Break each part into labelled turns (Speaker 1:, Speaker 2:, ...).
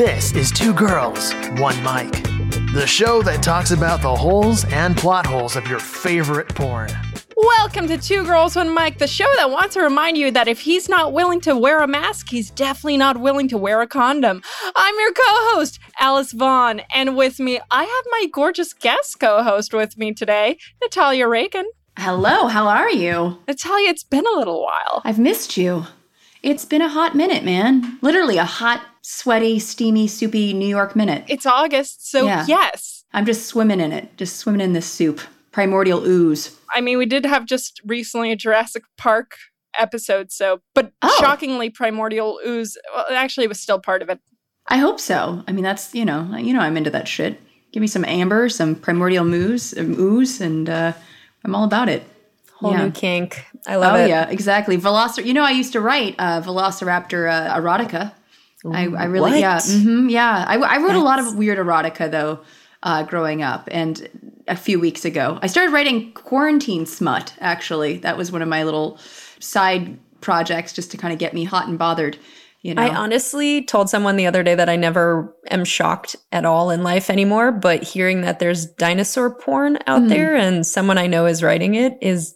Speaker 1: This is Two Girls, One Mic, the show that talks about the holes and plot holes of your favorite porn.
Speaker 2: Welcome to Two Girls One Mic, the show that wants to remind you that if he's not willing to wear a mask, he's definitely not willing to wear a condom. I'm your co-host, Alice Vaughn, and with me, I have my gorgeous guest co-host with me today, Natalia Rakin.
Speaker 3: Hello, how are you?
Speaker 2: Natalia, it's been a little while.
Speaker 3: I've missed you. It's been a hot minute, man. Literally a hot, sweaty, steamy, soupy New York minute.
Speaker 2: It's August, so
Speaker 3: Yeah.
Speaker 2: yes.
Speaker 3: I'm just swimming in it, just swimming in this soup. Primordial ooze.
Speaker 2: I mean, we did have just recently a Jurassic Park episode, so but
Speaker 3: Oh.
Speaker 2: shockingly, Primordial Ooze well, actually was still part of it.
Speaker 3: I hope so. I mean, that's, you know, you know I'm into that shit. Give me some amber, some primordial moose, um, ooze, and uh, I'm all about it.
Speaker 4: Whole
Speaker 3: Yeah.
Speaker 4: new kink. I love
Speaker 3: Oh
Speaker 4: it.
Speaker 3: yeah, exactly. Velocir. You know, I used to write uh, Velociraptor uh, erotica. I, I really,
Speaker 4: What?
Speaker 3: yeah, hmm yeah. I, I wrote a lot of weird erotica though, uh, growing up, and a few weeks ago, I started writing quarantine smut. Actually, that was one of my little side projects, just to kind of get me hot and bothered. You know,
Speaker 4: I honestly told someone the other day that I never am shocked at all in life anymore, but hearing that there's dinosaur porn out there and someone I know is writing it is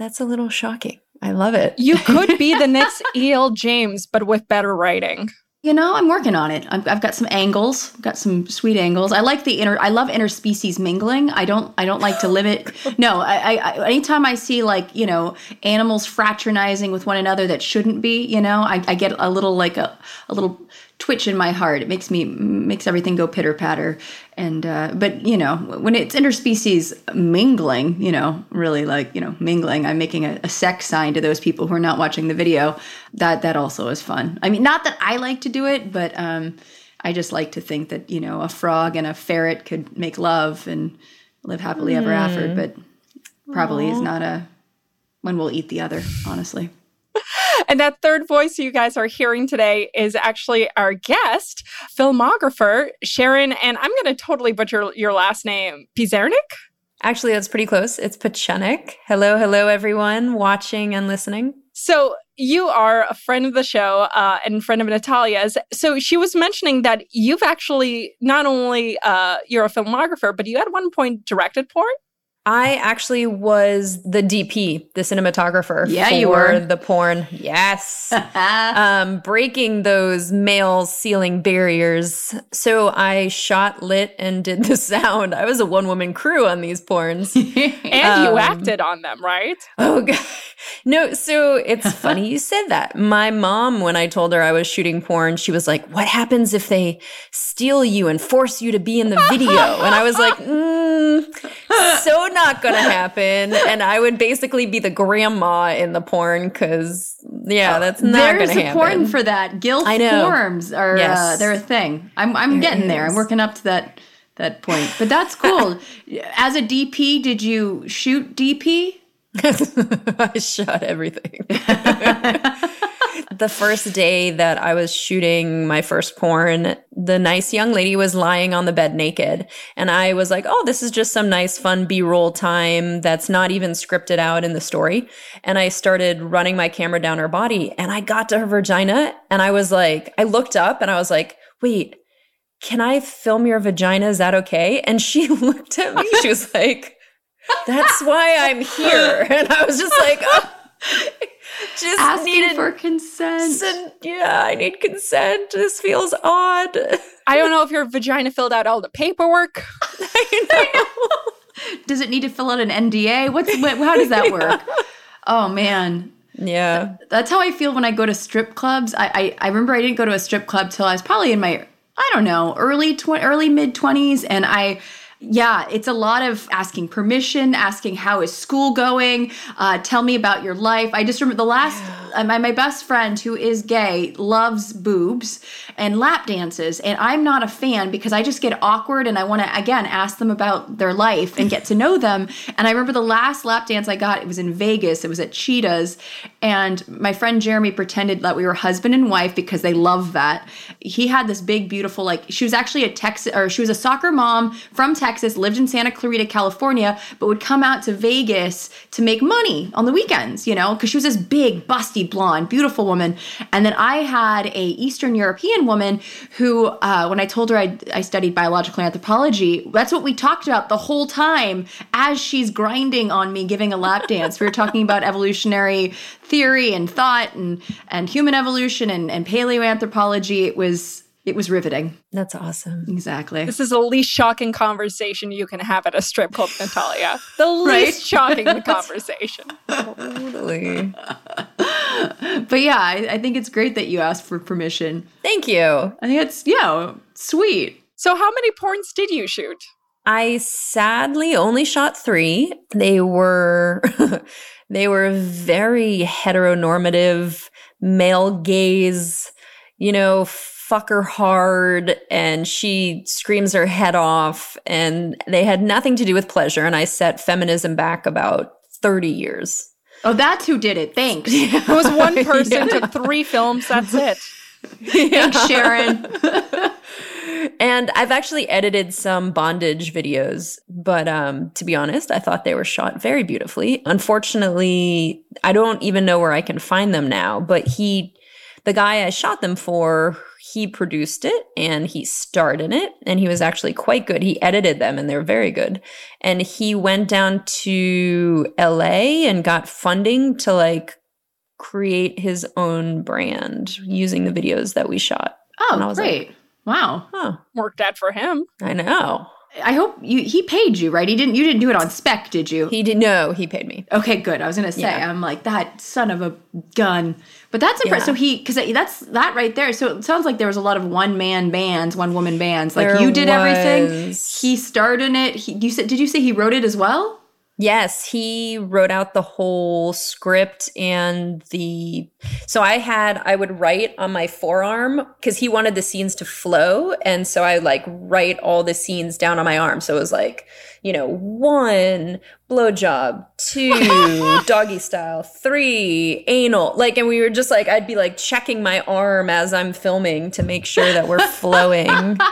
Speaker 4: that's a little shocking. I love it.
Speaker 2: You could be the next E.L. James, but with better writing.
Speaker 3: You know, I'm working on it. I've, I've got some angles, got some sweet angles. I like the inter. I love interspecies mingling. I don't. I don't like to limit. No, I, I, I. Anytime I see like you know animals fraternizing with one another that shouldn't be, you know, I, I get a little like a a little twitch in my heart. It makes me makes everything go pitter patter. And uh, but you know when it's interspecies mingling, you know, really like you know mingling. I'm making a, a sex sign to those people who are not watching the video. That that also is fun. I mean, not that I like to do it, but um, I just like to think that you know a frog and a ferret could make love and live happily ever after. But probably is not a when we'll eat the other. Honestly.
Speaker 2: And that third voice you guys are hearing today is actually our guest, filmographer Sharon, and I'm going to totally butcher your last name, Pizernik.
Speaker 4: Actually, that's pretty close. It's Pachenik. Hello, hello, everyone watching and listening.
Speaker 2: So you are a friend of the show uh, and friend of Natalia's. So she was mentioning that you've actually not only uh, you're a filmographer, but you at one point directed porn.
Speaker 4: I actually was the DP, the cinematographer
Speaker 3: Yeah,
Speaker 4: for
Speaker 3: you were.
Speaker 4: the porn. Yes. um, breaking those male ceiling barriers. So I shot, lit, and did the sound. I was a one woman crew on these porns.
Speaker 2: And you
Speaker 4: Um,
Speaker 2: acted on them, right?
Speaker 4: oh, God. No, so it's funny you said that. My mom, when I told her I was shooting porn, she was like, What happens if they steal you and force you to be in the video? And I was like, mm, So not gonna happen. And I would basically be the grandma in the porn because, yeah, that's not
Speaker 3: There's
Speaker 4: gonna
Speaker 3: a
Speaker 4: happen.
Speaker 3: porn for that. Guilt
Speaker 4: I know.
Speaker 3: forms are uh, they're a thing. I'm I'm
Speaker 4: There
Speaker 3: getting there. I'm working up to that that point. But that's cool. As a DP, did you shoot DP?
Speaker 4: I shot everything. the first day that I was shooting my first porn, the nice young lady was lying on the bed naked. And I was like, oh, this is just some nice, fun B roll time that's not even scripted out in the story. And I started running my camera down her body and I got to her vagina and I was like, I looked up and I was like, wait, can I film your vagina? Is that okay? And she looked at me. She was like, that's why I'm here. And I was just like, oh, just
Speaker 3: Asking
Speaker 4: needed
Speaker 3: for consent.
Speaker 4: consent. Yeah, I need consent. This feels odd.
Speaker 2: I don't know if your vagina filled out all the paperwork. I know.
Speaker 3: Does it need to fill out an NDA? What's what, how does that work? Oh man.
Speaker 4: yeah.
Speaker 3: That's how I feel when I go to strip clubs. I, I, I remember I didn't go to a strip club till I was probably in my I don't know early tw- early mid twenties, and I yeah, it's a lot of asking permission, asking how is school going, uh, tell me about your life. I just remember the last Uh, my my best friend who is gay loves boobs and lap dances, and I'm not a fan because I just get awkward and I want to again ask them about their life and get to know them. And I remember the last lap dance I got, it was in Vegas. It was at Cheetahs, and my friend Jeremy pretended that we were husband and wife because they love that. He had this big, beautiful, like she was actually a Texas or she was a soccer mom from Texas, lived in Santa Clarita, California, but would come out to Vegas to make money on the weekends, you know, because she was this big, busty blonde, beautiful woman. And then I had a Eastern European woman who, uh, when I told her I, I studied biological anthropology, that's what we talked about the whole time as she's grinding on me, giving a lap dance. We were talking about evolutionary theory and thought and and human evolution and, and paleoanthropology. It was it was riveting.
Speaker 4: That's awesome.
Speaker 3: Exactly.
Speaker 2: This is the least shocking conversation you can have at a strip club, Natalia. The least
Speaker 3: Right?
Speaker 2: shocking conversation.
Speaker 4: Totally.
Speaker 3: But yeah, I, I think it's great that you asked for permission.
Speaker 4: Thank you.
Speaker 3: I think it's you know sweet.
Speaker 2: So, how many porns did you shoot?
Speaker 4: I sadly only shot three. They were they were very heteronormative, male gaze, you know, fuck her hard and she screams her head off and they had nothing to do with pleasure and I set feminism back about 30 years.
Speaker 3: Oh, that's who did it. Thanks.
Speaker 2: It was one person to three films. That's it.
Speaker 3: Thanks, Sharon.
Speaker 4: And I've actually edited some bondage videos, but um, to be honest, I thought they were shot very beautifully. Unfortunately, I don't even know where I can find them now, but he, the guy I shot them for, he produced it and he starred in it and he was actually quite good. He edited them and they're very good. And he went down to LA and got funding to like create his own brand using the videos that we shot. Oh, and I
Speaker 3: Oh,
Speaker 4: was
Speaker 3: great. wow.
Speaker 4: Huh.
Speaker 2: Worked out for him.
Speaker 4: I know.
Speaker 3: I hope you he paid you, right? He didn't you didn't do it on spec, did you?
Speaker 4: He didn't. no, he paid me.
Speaker 3: Okay, good. I was gonna say,
Speaker 4: Yeah.
Speaker 3: I'm like that son of a gun, but that's impressive. So he, because that's that right there. So it sounds like there was a lot of one man bands, one woman bands. Like
Speaker 4: There
Speaker 3: you did everything. He starred in it. He, you said, did you say he wrote it as well?
Speaker 4: Yes, he wrote out the whole script and the so I had I would write on my forearm cuz he wanted the scenes to flow and so I like write all the scenes down on my arm so it was like, you know, 1 blowjob, 2 doggy style, 3 anal. Like and we were just like I'd be like checking my arm as I'm filming to make sure that we're flowing.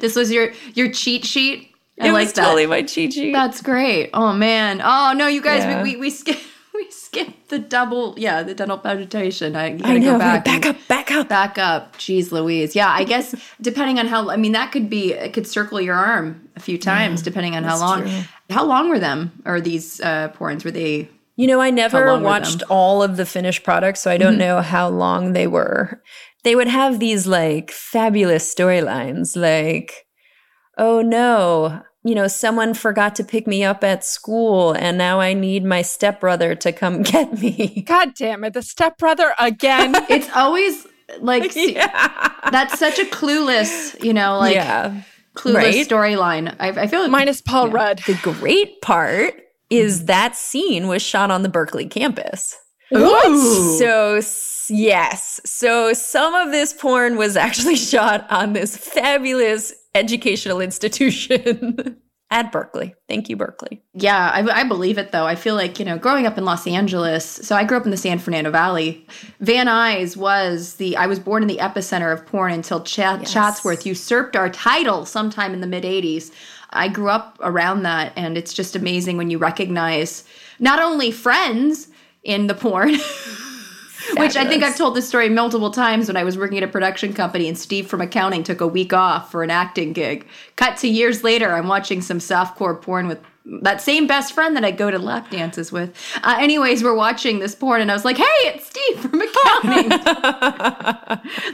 Speaker 3: This was your your cheat sheet. I
Speaker 4: it
Speaker 3: like
Speaker 4: was
Speaker 3: that.
Speaker 4: totally my cheat sheet.
Speaker 3: That's great. Oh man. Oh no, you guys,
Speaker 4: Yeah.
Speaker 3: we we we skip we skipped the double. Yeah, the dental vegetation. I gotta
Speaker 4: I know,
Speaker 3: go
Speaker 4: back,
Speaker 3: back.
Speaker 4: up, back up.
Speaker 3: Back up. Jeez Louise. Yeah, I guess depending on how I mean that could be it could circle your arm a few times depending on how long.
Speaker 4: true.
Speaker 3: How long were them or these uh porns? Were they
Speaker 4: You know, I never watched all of the finished products, so I don't know how long they were. They would have these like fabulous storylines, like, oh no, you know, someone forgot to pick me up at school, and now I need my stepbrother to come get me.
Speaker 2: God damn it, the stepbrother again.
Speaker 3: it's always like
Speaker 4: yeah.
Speaker 3: that's such a clueless, you know, like
Speaker 4: yeah.
Speaker 3: clueless
Speaker 4: right?
Speaker 3: storyline. I, I feel like
Speaker 2: Minus Paul Rudd.
Speaker 4: The great part is mm-hmm. that scene was shot on the Berkeley campus.
Speaker 3: Ooh.
Speaker 4: So yes, so some of this porn was actually shot on this fabulous educational institution at Berkeley. Thank you, Berkeley.
Speaker 3: Yeah, I, I believe it though. I feel like, you know, growing up in Los Angeles, so I grew up in the San Fernando Valley. Van Nuys was the, I was born in the epicenter of porn until Ch- Chatsworth usurped our title sometime in the mid 80s. I grew up around that, and it's just amazing when you recognize not only friends in the porn. Which I think I've told this story multiple times when I was working at a production company and Steve from accounting took a week off for an acting gig. Cut to years later, I'm watching some softcore porn with that same best friend that I go to lap dances with. Uh, anyways, we're watching this porn and I was like, hey, it's Steve from accounting.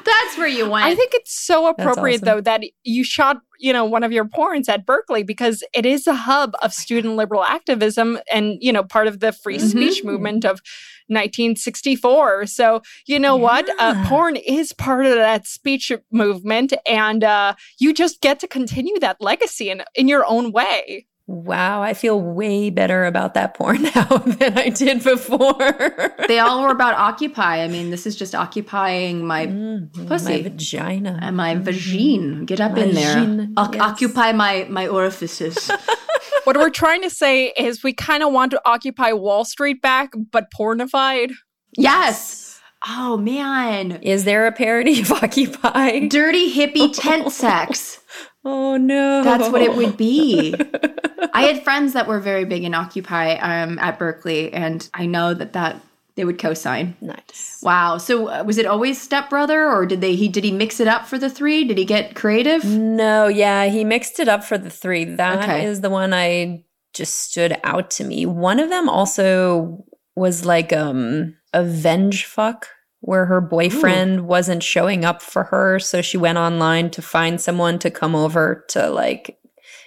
Speaker 3: That's where you went.
Speaker 2: I think it's so appropriate
Speaker 4: awesome.
Speaker 2: though that you shot, you know, one of your porns at Berkeley because it is a hub of student liberal activism and, you know, part of the free speech
Speaker 3: Mhm.
Speaker 2: movement of 1964. So, you know what? Uh, porn is part of that speech movement and uh, you just get to continue that legacy in, in your own way.
Speaker 4: Wow, I feel way better about that porn now than I did before.
Speaker 3: they all were about Occupy. I mean, this is just occupying my
Speaker 4: Mm,
Speaker 3: Pussy.
Speaker 4: My vagina.
Speaker 3: uh, my vagine. Get up in there.
Speaker 4: Vagine,
Speaker 3: Oc-
Speaker 4: yes.
Speaker 3: Occupy my my orifices.
Speaker 2: what we're trying to say is we kind of want to occupy Wall Street back, but pornified.
Speaker 3: yes. Oh man.
Speaker 4: Is there a parody of Occupy?
Speaker 3: Dirty hippie tent sex.
Speaker 4: Oh no.
Speaker 3: That's what it would be. I had friends that were very big in Occupy um, at Berkeley, and I know that that they would co-sign.
Speaker 4: Nice.
Speaker 3: Wow. So uh, was it always stepbrother, or did they he did he mix it up for the three? Did he get creative?
Speaker 4: No, yeah, he mixed it up for the three. That is
Speaker 3: Okay.
Speaker 4: the one I just stood out to me. One of them also was like um a venge fuck where her boyfriend wasn't showing up for her, so she went online to find someone to come over to like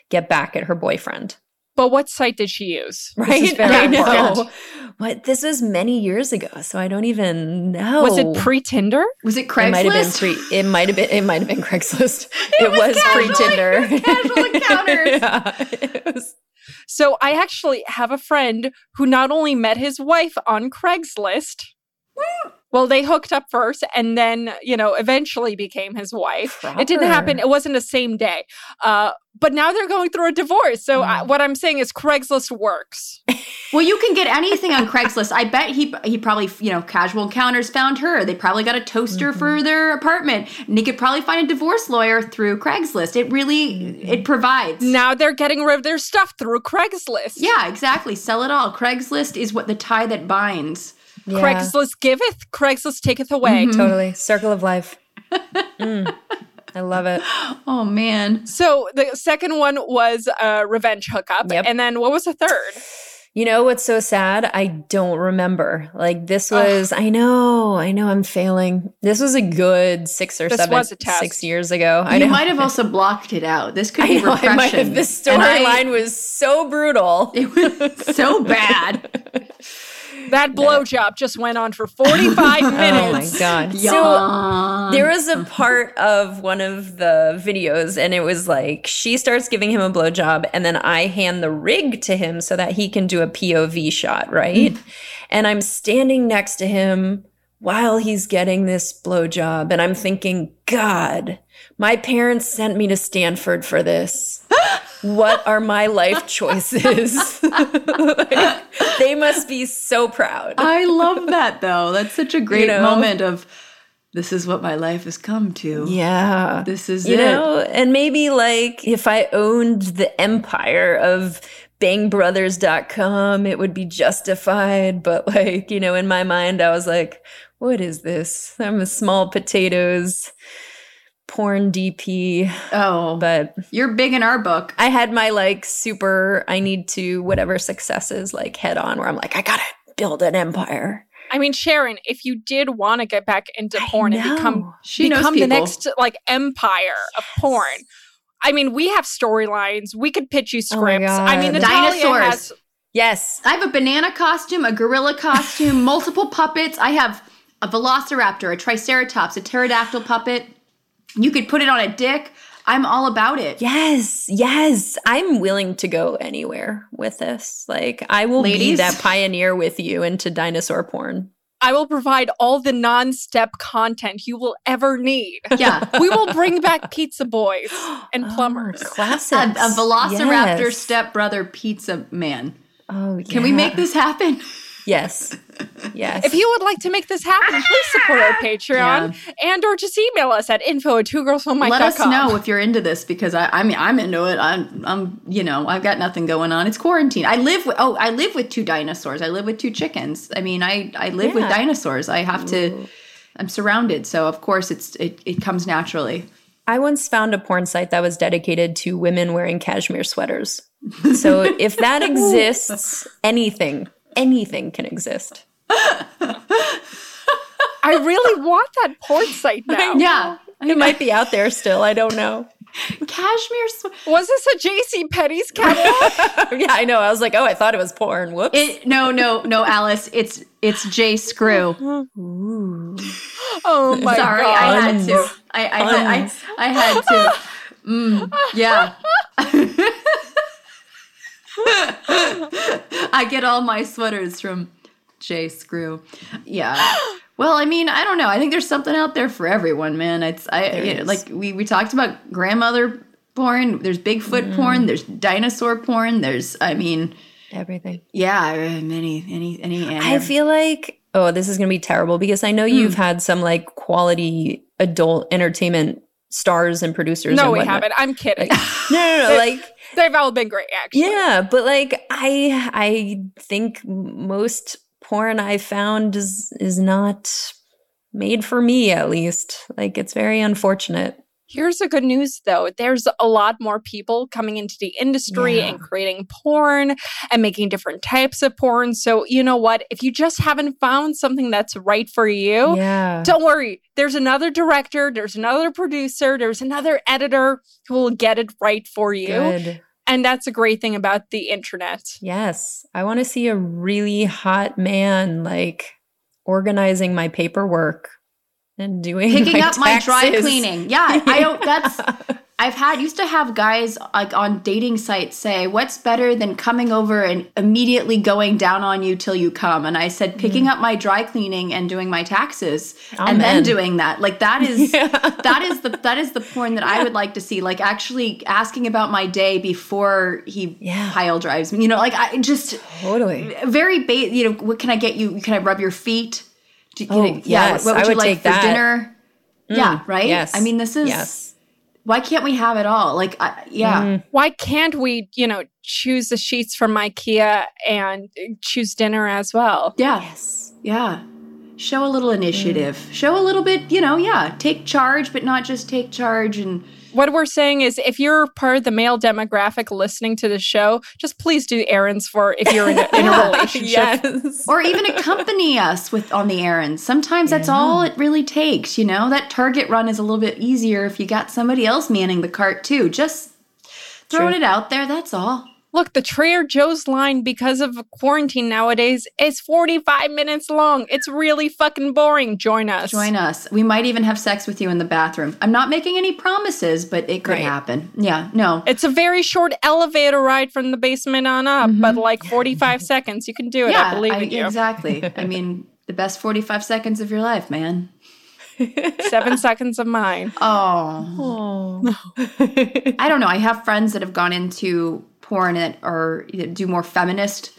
Speaker 4: get back at her boyfriend.
Speaker 2: But what site did she use? This
Speaker 4: Right?
Speaker 2: is very
Speaker 4: I
Speaker 2: important.
Speaker 4: know. But this was many years ago, so I don't even know.
Speaker 2: Was it pre Tinder?
Speaker 3: Was it
Speaker 4: It might have been
Speaker 3: Craigslist?
Speaker 4: pre. It might have been. It might have been Craigslist. It,
Speaker 3: was
Speaker 4: was,
Speaker 3: casual-
Speaker 4: pre Tinder.
Speaker 3: casual encounters.
Speaker 4: yeah, it was.
Speaker 2: So I actually have a friend who not only met his wife on Craigslist. Well, they hooked up first and then, you know, eventually became his wife. It didn't happen. It wasn't the same day. Uh, but now they're going through a divorce. So I,
Speaker 4: Mm.
Speaker 2: what I'm saying is Craigslist works.
Speaker 3: Well, you can get anything on Craigslist. I bet he he probably you know casual encounters found her. They probably got a toaster
Speaker 4: Mm-hmm.
Speaker 3: for their apartment, and he could probably find a divorce lawyer through Craigslist. It really
Speaker 4: Mm-hmm.
Speaker 3: it provides.
Speaker 2: Now they're getting rid of their stuff through Craigslist.
Speaker 3: Yeah, exactly. Sell it all. Craigslist is what the tie that binds.
Speaker 4: Yeah,
Speaker 2: Craigslist giveth, Craigslist taketh away.
Speaker 3: Mm-hmm.
Speaker 4: totally circle of life. Mm, I love it.
Speaker 3: Oh man.
Speaker 2: So the second one was a revenge hookup.
Speaker 4: Yep.
Speaker 2: And then what was the third?
Speaker 4: You know what's so sad? I don't remember. Like this was. I know. I know. I'm failing. This was a good six or
Speaker 2: This
Speaker 4: seven,
Speaker 2: was a test.
Speaker 4: six years ago. I
Speaker 3: you
Speaker 4: know.
Speaker 3: might have also blocked it out. This could
Speaker 4: I
Speaker 3: be
Speaker 4: know.
Speaker 3: repression.
Speaker 4: I might have. The
Speaker 3: And I-
Speaker 4: storyline was so brutal.
Speaker 3: It was so bad.
Speaker 2: That blowjob just went on for 45 minutes.
Speaker 4: Oh my
Speaker 2: minutes.
Speaker 4: god. So
Speaker 3: Yawn.
Speaker 4: there was a part of one of the videos, and it was like she starts giving him a blowjob, and then I hand the rig to him so that he can do a POV shot, right? Mm. and I'm standing next to him while he's getting this blowjob, and I'm thinking, God, my parents sent me to Stanford for this. What are my life choices? Like, they must be so proud.
Speaker 3: I love that though. That's such a great
Speaker 4: know?
Speaker 3: moment of this is what my life has come to.
Speaker 4: Yeah.
Speaker 3: This is
Speaker 4: you
Speaker 3: it.
Speaker 4: know, and maybe like if I owned the empire of bangbrothers.com, it would be justified. But like, you know, in my mind, I was like, what is this? I'm a small potatoes porn DP.
Speaker 3: Oh,
Speaker 4: But
Speaker 3: you're big in our book.
Speaker 4: I had my like super, I need to whatever successes like head on where I'm like, I gotta build an empire.
Speaker 2: I mean, Sharon, if you did want to get back into porn and become.
Speaker 3: She
Speaker 2: become the next like empire of porn. I mean, we have storylines. We could pitch you
Speaker 4: Oh
Speaker 2: scripts. I mean,
Speaker 4: God.
Speaker 2: Natalia
Speaker 3: Dinosaurs.
Speaker 2: has
Speaker 4: Yes.
Speaker 3: I have a banana costume, a gorilla costume, multiple puppets. I have a velociraptor, a triceratops, a pterodactyl puppet. You could put it on a dick. I'm all about it.
Speaker 4: Yes, yes. I'm willing to go anywhere with this. Like, I will be that pioneer with you into dinosaur porn.
Speaker 2: I will provide all the non-step content you will ever need.
Speaker 3: Yeah.
Speaker 2: we will bring back pizza boys and
Speaker 4: Oh,
Speaker 2: plumbers.
Speaker 3: A,
Speaker 4: classics.
Speaker 3: a velociraptor
Speaker 4: Yes.
Speaker 3: stepbrother pizza man.
Speaker 4: Oh,
Speaker 3: Can we make this happen?
Speaker 4: Yes, yes.
Speaker 2: If you would like to make this happen, please support our Patreon and or just email us at info at two girls one
Speaker 3: Let us know if you're into this because I, I mean I'm into it. I'm I'm you know I've got nothing going on. It's quarantine. I live with oh I live with two dinosaurs. I live with two chickens. I mean I I live with dinosaurs. I have to. I'm surrounded, so of course it's it, it comes naturally.
Speaker 4: I once found a porn site that was dedicated to women wearing cashmere sweaters. So if that exists, anything, anything can exist.
Speaker 2: I really want that porn site now.
Speaker 3: Yeah,
Speaker 4: It might be out there still. I don't know.
Speaker 3: cashmere. Sw-
Speaker 2: Was this a JC Penney's catalog?
Speaker 4: yeah, I know. I was like, oh, I thought it was porn. Whoops.
Speaker 3: it no no no Alice. It's it's J Screw.
Speaker 2: oh my
Speaker 3: Sorry,
Speaker 2: god.
Speaker 3: I had to. I I, had, I, I had to. Mm, yeah. I get all my sweaters from J Screw. Yeah. Well, I mean, I don't know. I think there's something out there for everyone, man. It's I you know, like we we talked about grandmother porn. There's Bigfoot porn. There's dinosaur porn. There's I mean,
Speaker 4: Everything.
Speaker 3: yeah, uh, many any any.
Speaker 4: I feel like oh, this is gonna be terrible because I know you've had some like quality adult entertainment stars and producers.
Speaker 2: No,
Speaker 4: and
Speaker 2: we haven't. I'm kidding.
Speaker 4: No, no, no. like
Speaker 2: They've all been great, actually.
Speaker 4: yeah, but like I I think most porn I found is is not made for me at least. Like it's very unfortunate.
Speaker 2: Here's the good news though. There's a lot more people coming into the industry
Speaker 4: Yeah.
Speaker 2: and creating porn and making different types of porn. So, you know what? If you just haven't found something that's right for you,
Speaker 4: Yeah.
Speaker 2: don't worry. There's another director, there's another producer, there's another editor who will get it right for you.
Speaker 4: Good.
Speaker 2: And that's a great thing about the internet.
Speaker 4: Yes. I want to see a really hot man like organizing my paperwork and doing
Speaker 3: picking
Speaker 4: my
Speaker 3: up my dry cleaning. Yeah, I don't. That's I've had used to have guys like on dating sites say, "What's better than coming over and immediately going down on you till you come?" And I said, mm-hmm. "Picking up my dry cleaning and doing my taxes, and then doing that. Like that is that is the that is the porn that I would like to see. Like actually asking about my day before he
Speaker 4: Yeah.
Speaker 3: pile drives me. You know, like I just
Speaker 4: Totally.
Speaker 3: very ba- you know what can i get you can i rub your feet Do, can
Speaker 4: Oh,
Speaker 3: I-
Speaker 4: yes,
Speaker 3: what, what would
Speaker 4: I
Speaker 3: you
Speaker 4: would
Speaker 3: like
Speaker 4: take
Speaker 3: for
Speaker 4: that.
Speaker 3: dinner yeah right
Speaker 4: Yes.
Speaker 3: i mean this is
Speaker 4: Yes.
Speaker 3: why can't we have it all like I, yeah
Speaker 4: Mm.
Speaker 2: Why can't we, you know, choose the sheets from IKEA and choose dinner as well?
Speaker 3: yeah
Speaker 4: Yes.
Speaker 3: yeah show a little initiative show a little bit you know yeah take charge but not just take charge and
Speaker 2: What we're saying is if you're part of the male demographic listening to the show, just please do errands for if you're in a, in a relationship.
Speaker 4: yes.
Speaker 3: or even accompany us with on the errands sometimes that's all it really takes you know that target run is a little bit easier if you got somebody else manning the cart too just throwing
Speaker 4: True.
Speaker 3: it out there that's all
Speaker 2: Look, the Trader Joe's line because of quarantine nowadays is 45 minutes long. It's really fucking boring. Join us.
Speaker 3: Join us. We might even have sex with you in the bathroom. I'm not making any promises, but it could
Speaker 4: Right.
Speaker 3: happen. Yeah, no.
Speaker 2: It's a very short elevator ride from the basement on up, but mm-hmm. like 45 seconds. You can do it.
Speaker 3: yeah,
Speaker 2: I believe in you.
Speaker 3: exactly. I mean, the best 45 seconds of your life, man.
Speaker 2: Seven seconds of mine.
Speaker 3: Oh. oh. I don't know. I have friends that have gone into porn that are that do more feminist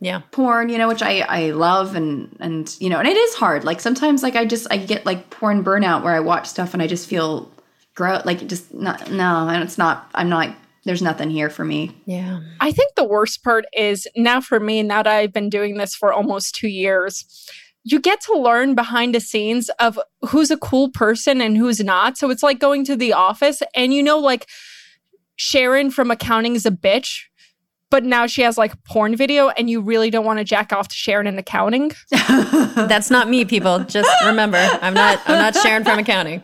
Speaker 4: yeah.
Speaker 3: porn, you know, which I I love and and you know, and it is hard. Like sometimes like I just I get like porn burnout where I watch stuff and I just feel gross like just not no, and it's not I'm not there's nothing here for me.
Speaker 4: Yeah.
Speaker 2: I think the worst part is now for me, now that I've been doing this for almost two years, you get to learn behind the scenes of who's a cool person and who's not. So it's like going to the office and you know, like Sharon from accounting is a bitch. But now she has like porn video, and you really don't want to jack off to Sharon in accounting.
Speaker 4: That's not me, people. Just remember, I'm not I'm not Sharon from accounting.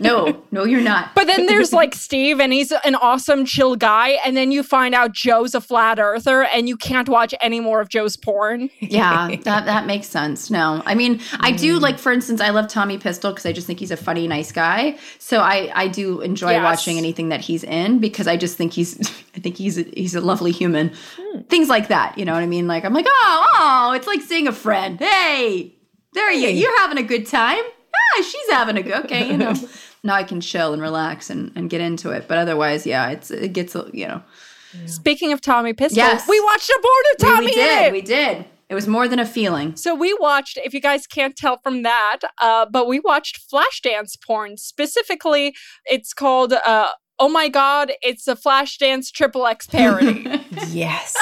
Speaker 3: No, no, you're not.
Speaker 2: But then there's like Steve, and he's an awesome, chill guy. And then you find out Joe's a flat earther, and you can't watch any more of Joe's porn.
Speaker 3: yeah, that that makes sense. No, I mean, I do mm. like, for instance, I love Tommy Pistol because I just think he's a funny, nice guy. So I I do enjoy
Speaker 2: Yes.
Speaker 3: watching anything that he's in because I just think he's I think he's a, he's a lovely human. Hmm. Things like that, you know what I mean? Like I'm like, oh, oh, it's like seeing a friend. Hey, there you you're having a good time. Ah, she's having a good. Okay, you know. now I can chill and relax and, and get into it. But otherwise, yeah, it's it gets you know.
Speaker 2: Speaking of Tommy Pistol,
Speaker 3: Yes.
Speaker 2: we watched a porn of
Speaker 3: We,
Speaker 2: Tommy
Speaker 3: we
Speaker 2: in
Speaker 3: did,
Speaker 2: it.
Speaker 3: we did. It was more than a feeling.
Speaker 2: So we watched, if you guys can't tell from that, uh, but we watched Flashdance porn. Specifically, it's called uh, Oh My God, it's a Flashdance Triple X parody.
Speaker 4: Yes.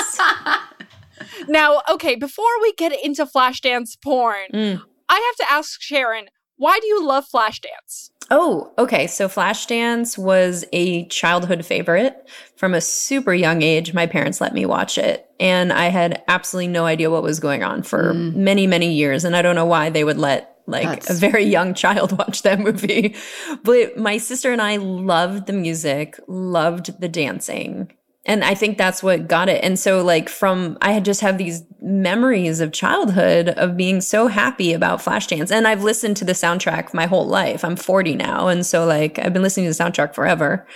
Speaker 2: now, okay, before we get into Flashdance porn,
Speaker 4: Mm.
Speaker 2: I have to ask Sharon, why do you love Flashdance?
Speaker 4: Oh, okay. So Flashdance was a childhood favorite from a super young age. My parents let me watch it, and I had absolutely no idea what was going on for hmm. many, many years. And I don't know why they would let like
Speaker 3: That's-
Speaker 4: a very young child watch that movie. But my sister and I loved the music, loved the dancing. And I think that's what got it. And so, like, from I had just have these memories of childhood of being so happy about Flashdance. And I've listened to the soundtrack my whole life. I'm 40 now. And so, like, I've been listening to the soundtrack forever.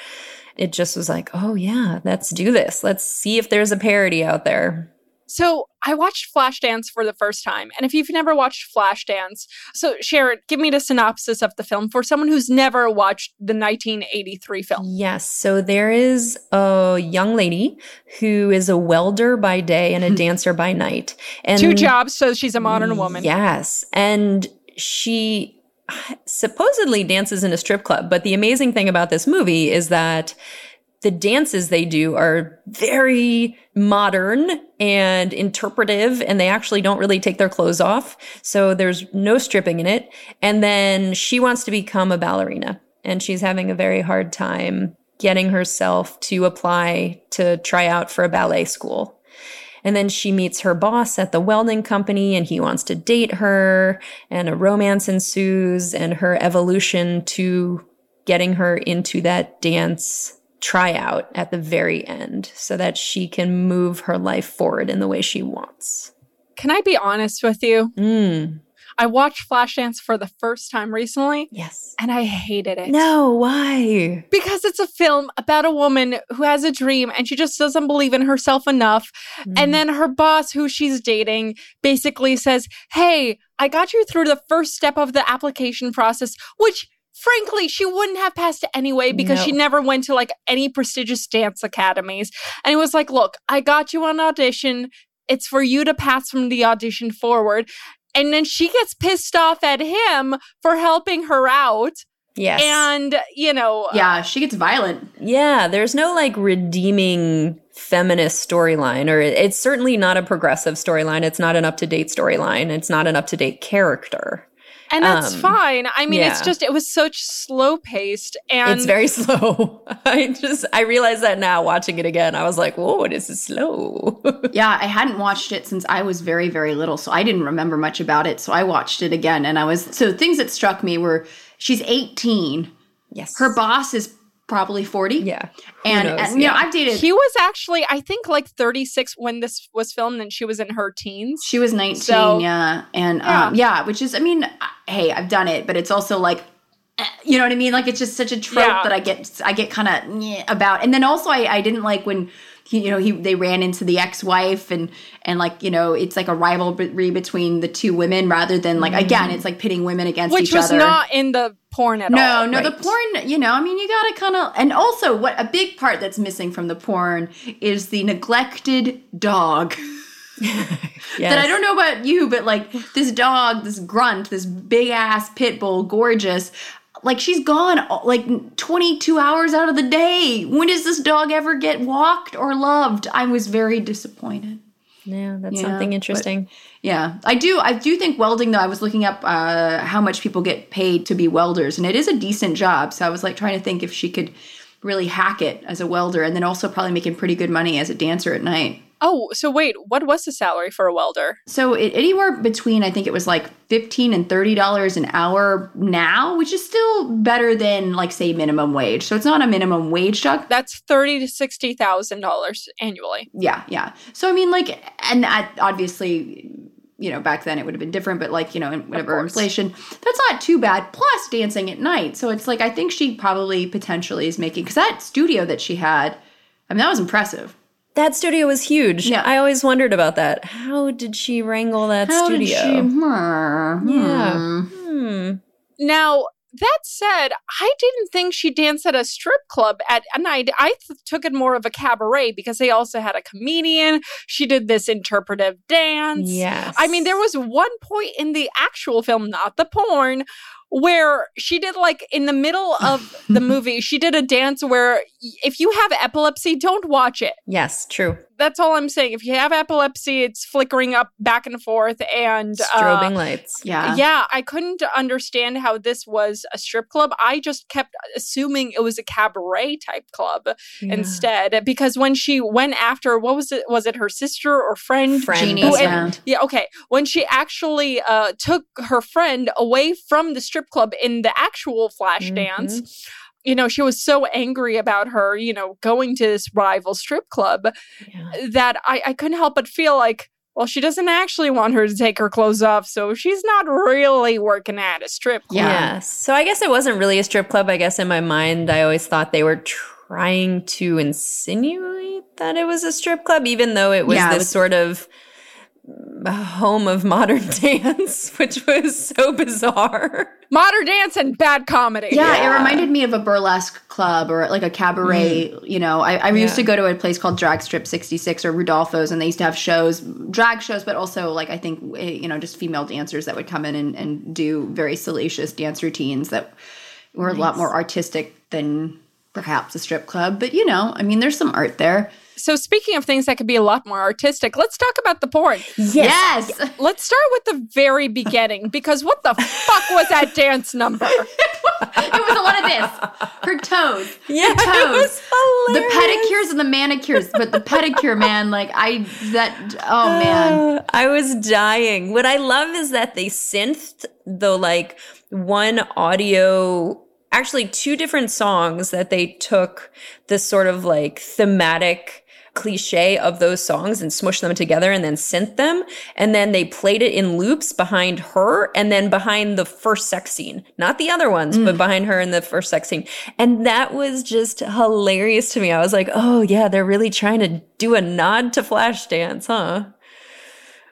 Speaker 4: It just was like, oh, yeah, let's do this. Let's see if there's a parody out there.
Speaker 2: So I watched Flashdance for the first time. And if you've never watched Flashdance, so Sharon, give me the synopsis of the film for someone who's never watched the 1983 film.
Speaker 4: Yes. So there is a young lady who is a welder by day and a hmm. dancer by night. And
Speaker 2: Two jobs, so she's a modern woman.
Speaker 4: Yes. And she supposedly dances in a strip club. But the amazing thing about this movie is that the dances they do are very modern and interpretive, and they actually don't really take their clothes off. So there's no stripping in it. And then she wants to become a ballerina, and she's having a very hard time getting herself to apply to try out for a ballet school. And then she meets her boss at the welding company and he wants to date her and a romance ensues and her evolution to getting her into that dance tryout at the very end so that she can move her life forward in the way she wants.
Speaker 2: Can I be honest with you?
Speaker 4: Mm,
Speaker 2: I watched Flashdance for the first time recently
Speaker 4: yes.
Speaker 2: and I hated it.
Speaker 4: No, why?
Speaker 2: Because it's a film about a woman who has a dream and she just doesn't believe in herself enough.
Speaker 4: Mm.
Speaker 2: And then her boss, who she's dating, basically says, Hey, I got you through the first step of the application process, which frankly she wouldn't have passed it anyway because
Speaker 4: No.
Speaker 2: she never went to like any prestigious dance academies. And it was like, Look, I got you on audition. It's for you to pass from the audition forward. And then she gets pissed off at him for helping her out.
Speaker 4: Yes.
Speaker 2: And, you know, uh,
Speaker 3: Yeah, she gets violent.
Speaker 4: Yeah, there's no like redeeming feminist storyline, or it's certainly not a progressive storyline. It's not an up to date storyline. It's not an up to date character.
Speaker 2: And that's
Speaker 4: Um,
Speaker 2: fine. I mean, it's just it was such slow paced and
Speaker 4: it's very slow. I just I realize that now watching it again. I was like, whoa, this is slow.
Speaker 3: Yeah, I hadn't watched it since I was very, very little, so I didn't remember much about it. So I watched it again, and I was so things that struck me were she's 18,
Speaker 4: yes.
Speaker 3: her boss is probably 40.
Speaker 4: Yeah. Who
Speaker 3: and,
Speaker 4: knows?
Speaker 3: and you know
Speaker 4: Yeah.
Speaker 3: I've dated.
Speaker 2: he was actually I think like 36 when this was filmed and she was in her teens.
Speaker 3: She was 19,
Speaker 2: So-
Speaker 3: yeah. And um, yeah, which is, I mean, hey, I've done it, but it's also like, eh, you know what I mean? Like it's just such a trope
Speaker 2: Yeah.
Speaker 3: that I get, I get kind of about. And then also, I, I didn't like when. He, you know, he they ran into the ex-wife and and like you know, it's like a rivalry between the two women rather than like again, it's like pitting women against
Speaker 2: Which
Speaker 3: each
Speaker 2: was
Speaker 3: other.
Speaker 2: not in the porn at
Speaker 3: no,
Speaker 2: all.
Speaker 3: no, the
Speaker 4: right.
Speaker 3: porn, you know, I mean, you gotta kind of, and also what a big part that's missing from the porn is the neglected dog. that I don't know about you, but like this dog, this grunt, this big ass pit bull, gorgeous. Like she's gone uh, like 22 hours out of the day. When does this dog ever get walked or loved? I was very disappointed.
Speaker 4: Yeah, that's
Speaker 3: Yeah,
Speaker 4: something interesting.
Speaker 3: Yeah, I do. I do think welding though. I was looking up uh, how much people get paid to be welders, and it is a decent job. So I was like trying to think if she could really hack it as a welder, and then also probably making pretty good money as a dancer at night.
Speaker 2: Oh, so wait, what was the salary for a welder?
Speaker 3: So it, anywhere between I think it was like fifteen and thirty dollars an hour now, which is still better than like say minimum wage. So it's not a minimum wage job.
Speaker 2: That's thirty to sixty thousand dollars annually.
Speaker 3: Yeah, yeah. So I mean, like, and I, obviously, you know, back then it would have been different, but like, you know, in whatever inflation, that's not too bad. Plus dancing at night. So it's like I think she probably potentially is making because that studio that she had, I mean, that was impressive.
Speaker 4: That studio was huge.
Speaker 3: Yeah.
Speaker 4: I always wondered about that. How did she wrangle that
Speaker 3: How
Speaker 4: studio?
Speaker 3: did she? Hmm,
Speaker 4: Yeah.
Speaker 3: hmm.
Speaker 2: Now, that said, I didn't think she danced at a strip club at a night. I th- took it more of a cabaret because they also had a comedian. She did this interpretive dance.
Speaker 4: Yes.
Speaker 2: I mean, there was one point in the actual film, not the porn, where she did like in the middle of the movie, she did a dance where y- if you have epilepsy, don't watch it.
Speaker 4: Yes, true.
Speaker 2: That's all I'm saying. If you have epilepsy, it's flickering up back and forth and uh,
Speaker 4: Strobing lights.
Speaker 3: Yeah.
Speaker 2: yeah, I couldn't understand how this was a strip club. I just kept assuming it was a cabaret type club
Speaker 4: Yeah.
Speaker 2: instead because when she went after what was it was it her sister or friend?
Speaker 4: Friend.
Speaker 3: Jeanie's
Speaker 2: Who-
Speaker 3: friend.
Speaker 2: Yeah, okay. When she actually uh took her friend away from the strip club in the actual flash
Speaker 4: Mhm.
Speaker 2: dance, you know, she was so angry about her, you know, going to this rival strip club
Speaker 4: Yeah.
Speaker 2: that I, I couldn't help but feel like, well, she doesn't actually want her to take her clothes off, so she's not really working at a strip club.
Speaker 3: Yeah.
Speaker 4: Yes. So I guess it wasn't really a strip club. I guess in my mind, I always thought they were trying to insinuate that it was a strip club, even though it was
Speaker 3: Yeah, it was-
Speaker 4: sort of home of modern dance, which was so bizarre.
Speaker 2: Modern dance and bad comedy.
Speaker 3: Yeah,
Speaker 4: Yeah.
Speaker 3: it reminded me of a burlesque club or like a cabaret. You know, I, I used to go to a place called Drag Strip 66 or Rudolpho's, and they used to have shows, drag shows, but also like I think, eh, you know, just female dancers that would come in and, and do very salacious dance routines that were a lot more artistic than perhaps a strip club, but you know, I mean, there's some art there.
Speaker 2: So, speaking of things that could be a lot more artistic, let's talk about the porn.
Speaker 3: Yes.
Speaker 2: Let's start with the very beginning because what the fuck was that dance number?
Speaker 3: it was a lot of this. Her toes.
Speaker 4: Yeah,
Speaker 3: the
Speaker 4: it
Speaker 3: toes.
Speaker 4: was
Speaker 3: the pedicures and the manicures, but the pedicure, man, like I that oh man.
Speaker 4: Uh, I was dying. What I love is that they synthed the like one audio, actually two different songs that they took this sort of like thematic cliche of those songs and smushed them together and then synth them. And then they played it in loops behind her and then behind the first sex scene. Not the other ones, but mm. behind her in the first sex scene. And that was just hilarious to me. I was like, oh yeah, they're really trying to do a nod to Flashdance, huh?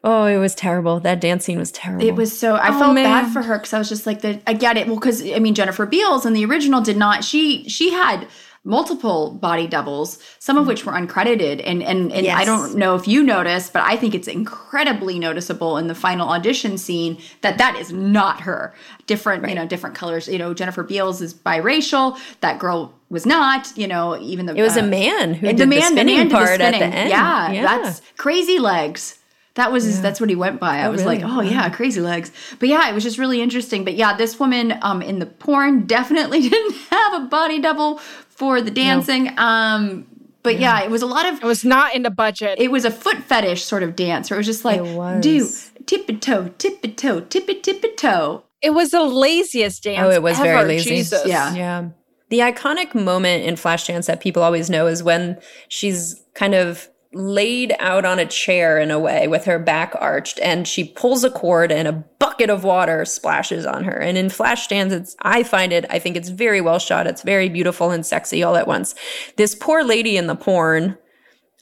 Speaker 4: Oh, it was terrible. That dance scene was terrible.
Speaker 3: It was so I
Speaker 2: Oh,
Speaker 3: felt
Speaker 2: man.
Speaker 3: bad for her because I was just like the I get it. Well, because I mean Jennifer Beals in the original did not she she had multiple body doubles, some of which were uncredited. And and, and I don't know if you noticed, but I think it's incredibly noticeable in the final audition scene that that is not her. Different, you know, different colors. You know, Jennifer Beals is biracial. That girl was not, you know, even though
Speaker 4: It was a
Speaker 3: uh,
Speaker 4: man who did
Speaker 3: the man,
Speaker 4: the spinning
Speaker 3: man did the
Speaker 4: part at
Speaker 3: spinning.
Speaker 4: the end.
Speaker 3: Yeah, that's crazy legs. That was his, that's what he went by. I was
Speaker 4: really?
Speaker 3: like, oh yeah, crazy legs. But yeah, it was just really interesting. But yeah, this woman um in the porn definitely didn't have a body double for the dancing. Um but yeah. it was a lot of
Speaker 2: It was not in the budget.
Speaker 3: it was a foot fetish sort of dance where it was just like
Speaker 4: was.
Speaker 3: do tip it toe, tip it toe, tip it tip it toe.
Speaker 2: It was the laziest dance.
Speaker 4: Oh, it was very lazy.
Speaker 2: Jesus.
Speaker 3: Yeah.
Speaker 4: Yeah. The iconic moment in Flashdance that people always know is when she's kind of laid out on a chair in a way with her back arched and she pulls a cord and a bucket of water splashes on her. And in Flashdance, it's, I find it, I think it's very well shot. It's very beautiful and sexy all at once. This poor lady in the porn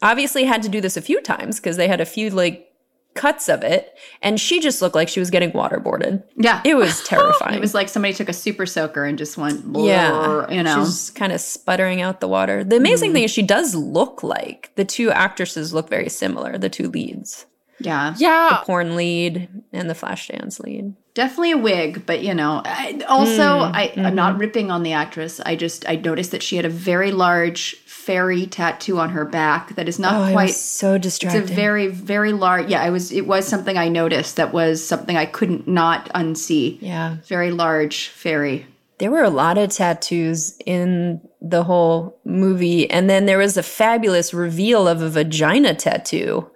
Speaker 4: obviously had to do this a few times because they had a few like cuts of it and she just looked like she was getting waterboarded.
Speaker 3: Yeah.
Speaker 4: It was terrifying.
Speaker 3: It was like somebody took a super soaker and just went
Speaker 4: Yeah,
Speaker 3: you know.
Speaker 4: she's kind of sputtering out the water. The amazing thing is she does look like the two actresses look very similar. The two leads,
Speaker 3: yeah.
Speaker 2: Yeah.
Speaker 4: The porn lead and the Flashdance lead.
Speaker 3: definitely a wig but you know I, also
Speaker 4: Mm,
Speaker 3: I, i'm not ripping on the actress i just i noticed that she had a very large fairy tattoo on her back that is not
Speaker 4: Oh, it
Speaker 3: quite
Speaker 4: so
Speaker 3: it's a very very large yeah it was it was something i noticed that was something i couldn't not unsee
Speaker 4: yeah,
Speaker 3: very large fairy
Speaker 4: there were a lot of tattoos in the whole movie, and then there was a fabulous reveal of a vagina tattoo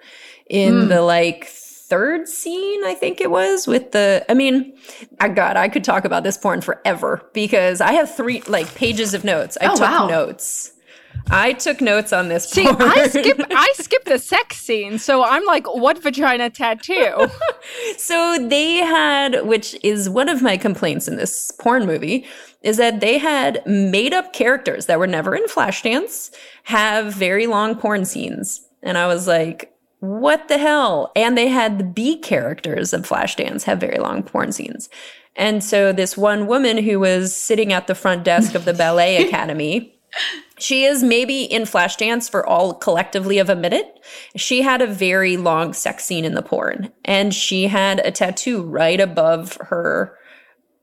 Speaker 4: in hmm. the like third scene, I think it was, with the. I mean, I God, I could talk about this porn forever because I have three like pages of notes. I
Speaker 3: Oh,
Speaker 4: took
Speaker 3: wow.
Speaker 4: notes. I took notes on this
Speaker 2: See,
Speaker 4: porn.
Speaker 2: I skip I skip the sex scene, so I'm like, what vagina tattoo?
Speaker 4: So they had, which is one of my complaints in this porn movie, is that they had made up characters that were never in Flashdance have very long porn scenes. And I was like, what the hell? And they had the B characters of Flashdance have very long porn scenes. And so this one woman who was sitting at the front desk of the ballet academy she is maybe in Flashdance for all collectively of a minute. She had a very long sex scene in the porn, and she had a tattoo right above her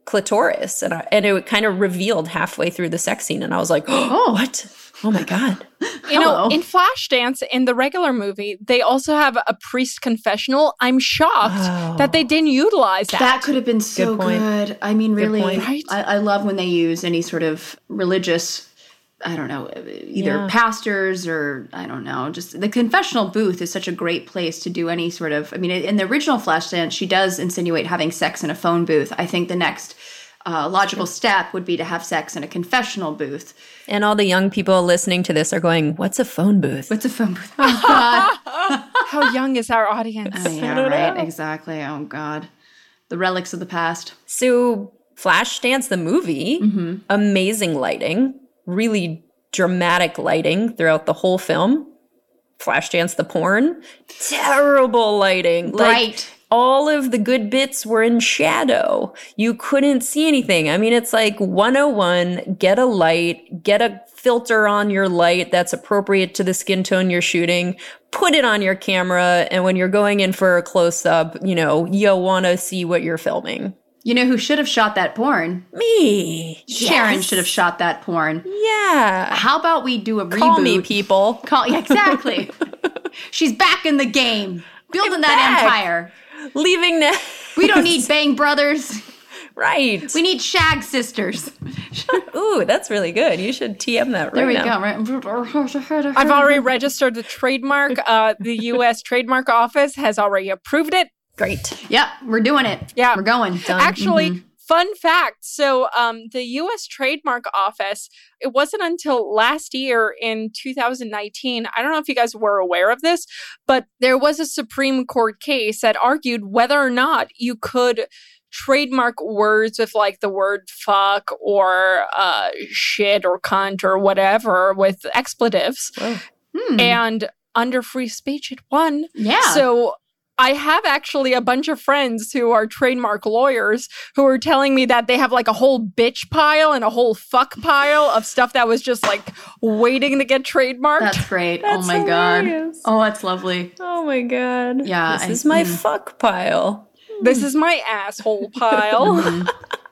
Speaker 4: clitoris, and I, and it kind of revealed halfway through the sex scene, and I was like, "Oh, what? Oh my god!"
Speaker 2: You know, in Flashdance, in the regular movie, they also have a priest confessional. I'm shocked
Speaker 4: Oh.
Speaker 2: that they didn't utilize that.
Speaker 3: that could have been so
Speaker 4: Good
Speaker 3: good, i mean really
Speaker 4: point.
Speaker 2: Right?
Speaker 3: I, I love when they use any sort of religious I don't know, either
Speaker 4: Yeah.
Speaker 3: pastors or I don't know. Just the confessional booth is such a great place to do any sort of. I mean, in the original Flashdance, she does insinuate having sex in a phone booth. I think the next uh, logical step would be to have sex in a confessional booth.
Speaker 4: And all the young people listening to this are going, "What's a phone booth?"
Speaker 3: What's a phone booth? Oh God!
Speaker 2: How young is our audience?
Speaker 3: Oh, yeah, right. Exactly. Oh God, the relics of the past.
Speaker 4: So, Flashdance the movie, amazing lighting, really dramatic lighting throughout the whole film. Flashdance the porn, terrible lighting. Like, all of the good bits were in shadow. You couldn't see anything. I mean, it's like 101 get a light, get a filter on your light that's appropriate to the skin tone you're shooting, put it on your camera, and when you're going in for a close up, you know, you'll want to see what you're filming.
Speaker 3: You know who should have shot that porn?
Speaker 4: Me.
Speaker 3: Sharon
Speaker 4: Yes.
Speaker 3: should have shot that porn.
Speaker 4: Yeah.
Speaker 3: How about we do a reboot?
Speaker 4: Call me, people.
Speaker 3: Call yeah, exactly. She's back in the game, building that
Speaker 4: back.
Speaker 3: empire.
Speaker 4: Leaving now.
Speaker 3: We don't need Bang Brothers.
Speaker 4: right.
Speaker 3: We need Shag Sisters.
Speaker 4: Ooh, that's really good. You should TM that right
Speaker 3: There we
Speaker 4: now.
Speaker 3: go. Right.
Speaker 2: I've already registered the trademark. Uh, the U.S. Trademark Office has already approved it.
Speaker 4: Great.
Speaker 3: Yep, we're doing it.
Speaker 2: Yeah.
Speaker 3: we're going.
Speaker 2: Actually, fun fact. So, um, the U.S. Trademark Office, it wasn't until last year in 2019. I don't know if you guys were aware of this, but there was a Supreme Court case that argued whether or not you could trademark words with like the word fuck or uh, shit or cunt or whatever with expletives.
Speaker 3: Hmm.
Speaker 2: And under free speech, it won.
Speaker 3: yeah.
Speaker 2: So I have actually a bunch of friends who are trademark lawyers who are telling me that they have like a whole bitch pile and a whole fuck pile of stuff that was just like waiting to get trademarked.
Speaker 3: that's great.
Speaker 4: That's
Speaker 3: oh my
Speaker 4: hilarious.
Speaker 3: god. Oh, that's lovely.
Speaker 4: Oh my god.
Speaker 3: Yeah,
Speaker 4: This
Speaker 3: I-
Speaker 4: is my
Speaker 3: mm.
Speaker 4: fuck pile.
Speaker 2: this is my asshole pile.
Speaker 3: Mhm.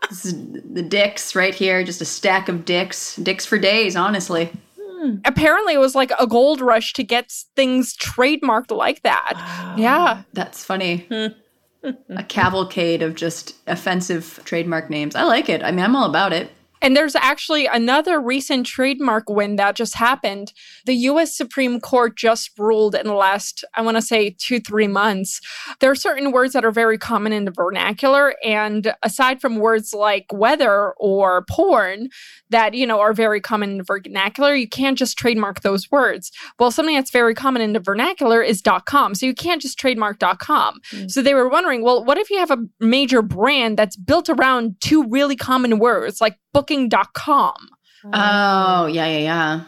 Speaker 3: this is the dicks right here. Just a stack of dicks. Dicks for days, honestly. Mm.
Speaker 2: Apparently, it was like a gold rush to get things trademarked like that. Yeah.
Speaker 3: That's funny. Hmm. a cavalcade of just offensive trademark names. I like it. I mean, I'm all about it.
Speaker 2: And there's actually another recent trademark win that just happened. The US Supreme Court just ruled in the last, I want to say, two, three months. There are certain words that are very common in the vernacular. And aside from words like weather or porn, that, you know, are very common in the vernacular, you can't just trademark those words. Well, something that's very common in the vernacular is .com. So you can't just trademark .com. So they were wondering, well, what if you have a major brand that's built around two really common words like booking.com?
Speaker 3: Oh, yeah, yeah, yeah.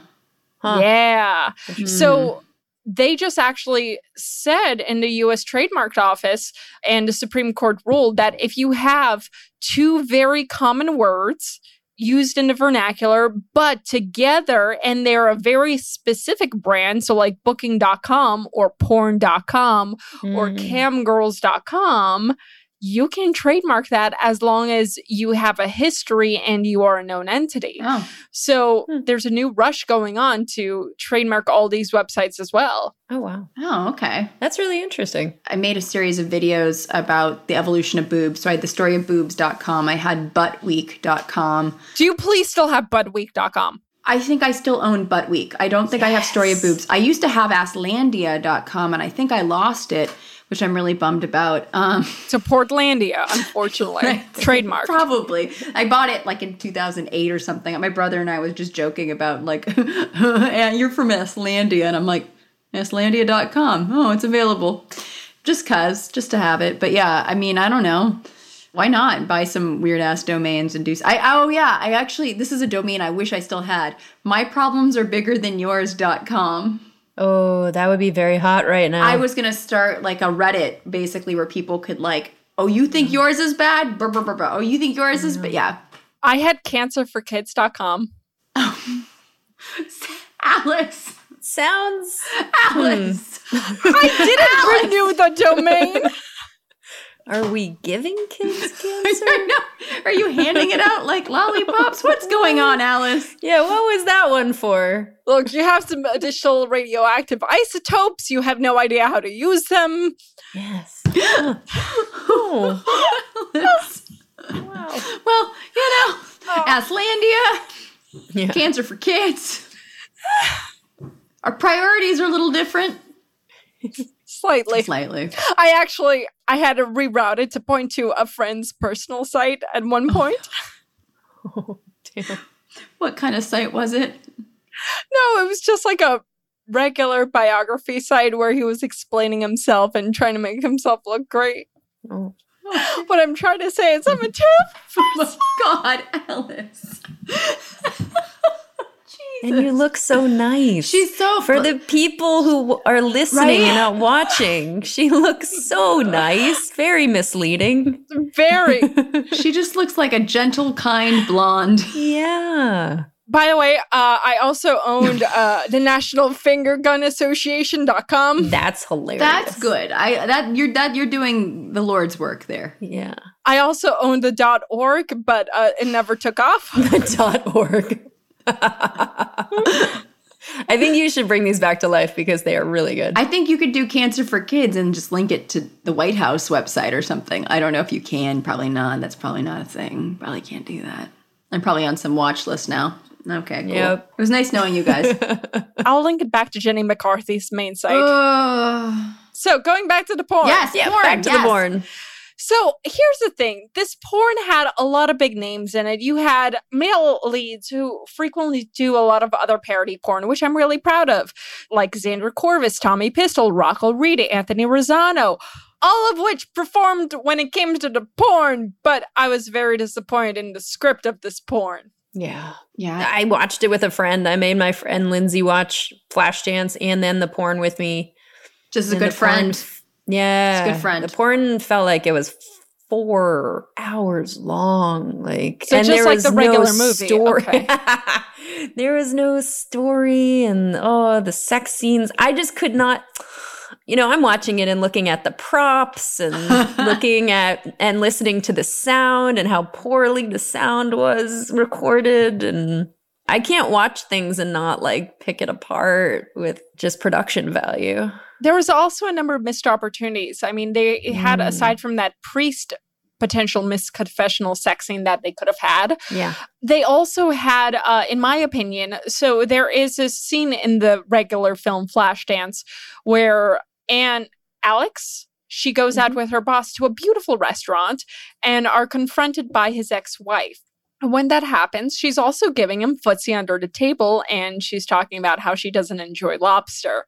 Speaker 4: Huh.
Speaker 2: Yeah.
Speaker 3: Hmm.
Speaker 2: So they just actually said in the US Trademark Office and the Supreme Court ruled that if you have two very common words used in the vernacular, but together and they're a very specific brand, so like booking.com or porn.com or
Speaker 4: Mm.
Speaker 2: camgirls.com, you can trademark that as long as you have a history and you are a known entity.
Speaker 3: Oh,
Speaker 2: So
Speaker 4: Hmm.
Speaker 2: there's a new rush going on to trademark all these websites as well.
Speaker 4: Oh wow.
Speaker 3: oh, okay.
Speaker 4: That's really interesting.
Speaker 3: I made a series of videos about the evolution of boobs. So I had the story of boobs.com. I had buttweek.com.
Speaker 2: Do you please still have budweek.com?
Speaker 3: I think I still own Butt Week. I don't think I have Story of Boobs. I used to have Asslandia.com and I think I lost it, which I'm really bummed about. Um,
Speaker 2: To Portlandia, unfortunately.
Speaker 3: Right.
Speaker 2: Trademark.
Speaker 3: Probably. I bought it like in 2008 or something. My brother and I was just joking about like, and you're from Aslandia. And I'm like, Aslandia.com. Oh, it's available. Just cuz, just to have it. But yeah, I mean, I don't know. Why not buy some weird ass domains and do? I oh yeah, I actually this is a domain I wish I still had. My problems are bigger than yours.com.
Speaker 4: Oh, that would be very hot right now.
Speaker 3: I was gonna start like a Reddit basically where people could like, oh, you think yours is bad? Brr, brr, brr, brr. Oh, you think yours is bad? Mm-hmm. Yeah.
Speaker 2: I had cancerforkids.com.
Speaker 3: Alice.
Speaker 4: Sounds.
Speaker 3: Alice. Hmm.
Speaker 2: I didn't renew the domain.
Speaker 4: Are we giving kids cancer?
Speaker 3: I know. Are you handing it out like lollipops? What's going on, Alice?
Speaker 4: yeah. What was that one for?
Speaker 2: Look, you have some additional radioactive isotopes. You have no idea how to use them.
Speaker 4: Yes. oh.
Speaker 3: Alice.
Speaker 4: Wow.
Speaker 3: Well, you know, oh. Aslandia,
Speaker 4: Yeah.
Speaker 3: cancer for kids. Our priorities are a little different.
Speaker 2: Slightly.
Speaker 3: Slightly.
Speaker 2: I actually I had to reroute it to point to a friend's personal site at one oh. point.
Speaker 4: Oh, damn.
Speaker 3: What kind of site was it?
Speaker 2: No, it was just like a regular biography site where he was explaining himself and trying to make himself look great.
Speaker 4: Oh.
Speaker 2: What I'm trying to say is I'm a terrible oh person.
Speaker 3: Oh, God, Alice.
Speaker 4: And you look so nice.
Speaker 3: She's so
Speaker 4: For the people who are listening
Speaker 3: Right?
Speaker 4: and not watching, she looks so nice. Very misleading.
Speaker 2: Very,
Speaker 3: She just looks like a gentle, kind blonde.
Speaker 4: Yeah.
Speaker 2: By the way, uh, I also owned uh, the National Finger Gun Association.com.
Speaker 4: That's hilarious.
Speaker 3: That's good. I that you're that you're doing the Lord's work there.
Speaker 4: Yeah.
Speaker 2: I also owned the .org, but uh, it never took off.
Speaker 4: The dot org. I think you should bring these back to life because they are really good.
Speaker 3: I think you could do cancer for kids and just link it to the White House website or something. I don't know if you can. Probably not. That's probably not a thing. Probably can't do that. I'm probably on some watch list now. Okay, cool.
Speaker 4: Yep.
Speaker 3: It was nice knowing you guys.
Speaker 2: I'll link it back to Jenny McCarthy's main site.
Speaker 3: Ugh.
Speaker 2: so going back to the porn.
Speaker 3: yes,
Speaker 4: yeah,
Speaker 3: porn,
Speaker 4: back to
Speaker 3: yes.
Speaker 4: the porn.
Speaker 2: So here's the thing this porn had a lot of big names in it. You had male leads who frequently do a lot of other parody porn, which I'm really proud of, like Xander Corvus, Tommy Pistol, Rocco Reed, Anthony Rosano. All of which performed when it came to the porn, but I was very disappointed in the script of this porn.
Speaker 4: Yeah.
Speaker 3: Yeah.
Speaker 4: I watched it with a friend. I made my friend Lindsay watch Flashdance and then the porn with me.
Speaker 3: Just a good
Speaker 4: friend. porn- Yeah.
Speaker 3: good friend.
Speaker 4: The porn felt like it was four hours long. Like
Speaker 2: So
Speaker 4: and
Speaker 2: just
Speaker 4: there
Speaker 2: like
Speaker 4: was
Speaker 2: the regular
Speaker 4: no
Speaker 2: movie.
Speaker 4: Story.
Speaker 2: Okay.
Speaker 4: there was no story and oh the sex scenes. I just could not you know, I'm watching it and looking at the props and looking at and listening to the sound and how poorly the sound was recorded and I can't watch things and not like pick it apart with just production value.
Speaker 2: There was also a number of missed opportunities. I mean, they had,
Speaker 4: Mm.
Speaker 2: aside from that priest potential misconfessional sexing that they could have had,
Speaker 4: Yeah.
Speaker 2: they also had, uh, in my opinion, so there is a scene in the regular film Flashdance where Anne Alex she goes out with her boss to a beautiful restaurant and are confronted by his ex-wife. When that happens, she's also giving him footsie under the table and she's talking about how she doesn't enjoy lobster.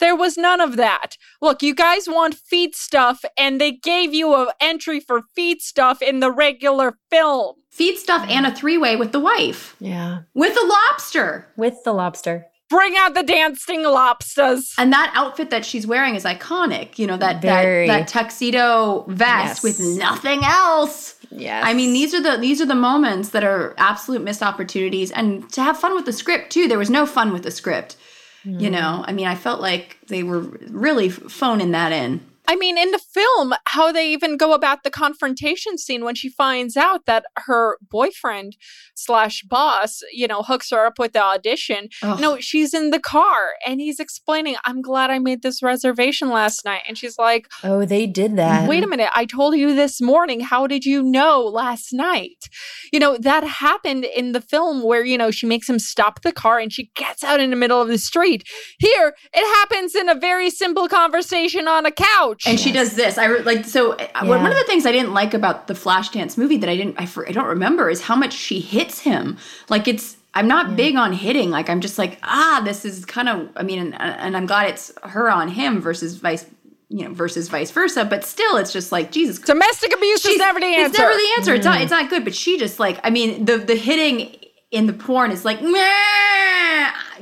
Speaker 2: There was none of that. Look, you guys want feet stuff, and they gave you an entry for feet stuff in the regular film.
Speaker 3: Feed stuff and a three way with the wife.
Speaker 4: Yeah.
Speaker 3: With a lobster.
Speaker 4: With the lobster.
Speaker 2: Bring out the dancing lobsters.
Speaker 3: And that outfit that she's wearing is iconic. You know, that
Speaker 4: Very.
Speaker 3: that, that tuxedo vest
Speaker 4: Yes.
Speaker 3: with nothing else.
Speaker 4: Yes.
Speaker 3: I mean, these are the these are the moments that are absolute missed opportunities, and to have fun with the script too. There was no fun with the script. You mm-hmm. know, I mean, I felt like they were really phoning that in.
Speaker 2: I mean, in the film, how they even go about the confrontation scene when she finds out that her boyfriend slash boss, you know, hooks her up with the audition.
Speaker 3: Ugh.
Speaker 2: No, she's in the car and he's explaining, I'm glad I made this reservation last night. And she's like,
Speaker 4: Oh, they did that.
Speaker 2: Wait a minute, I told you this morning. How did you know last night? You know, that happened in the film where, you know, she makes him stop the car and she gets out in the middle of the street. Here, it happens in a very simple conversation on a couch.
Speaker 3: And she does this. I re- like so. uh, One
Speaker 4: Yeah.
Speaker 3: one of the things I didn't like about the Flashdance movie that I didn't, I, I don't remember is how much she hits him. Like it's, I'm not big on hitting. Like I'm just like, ah, this is kind of. I mean, and, and I'm glad it's her on him versus vice, you know, versus vice versa. But still, it's just like Jesus.
Speaker 2: Domestic abuse is
Speaker 3: she's-
Speaker 2: never the answer.
Speaker 3: It's never the answer. It's not. It's not good. But she just like. I mean, the the hitting in the porn is like,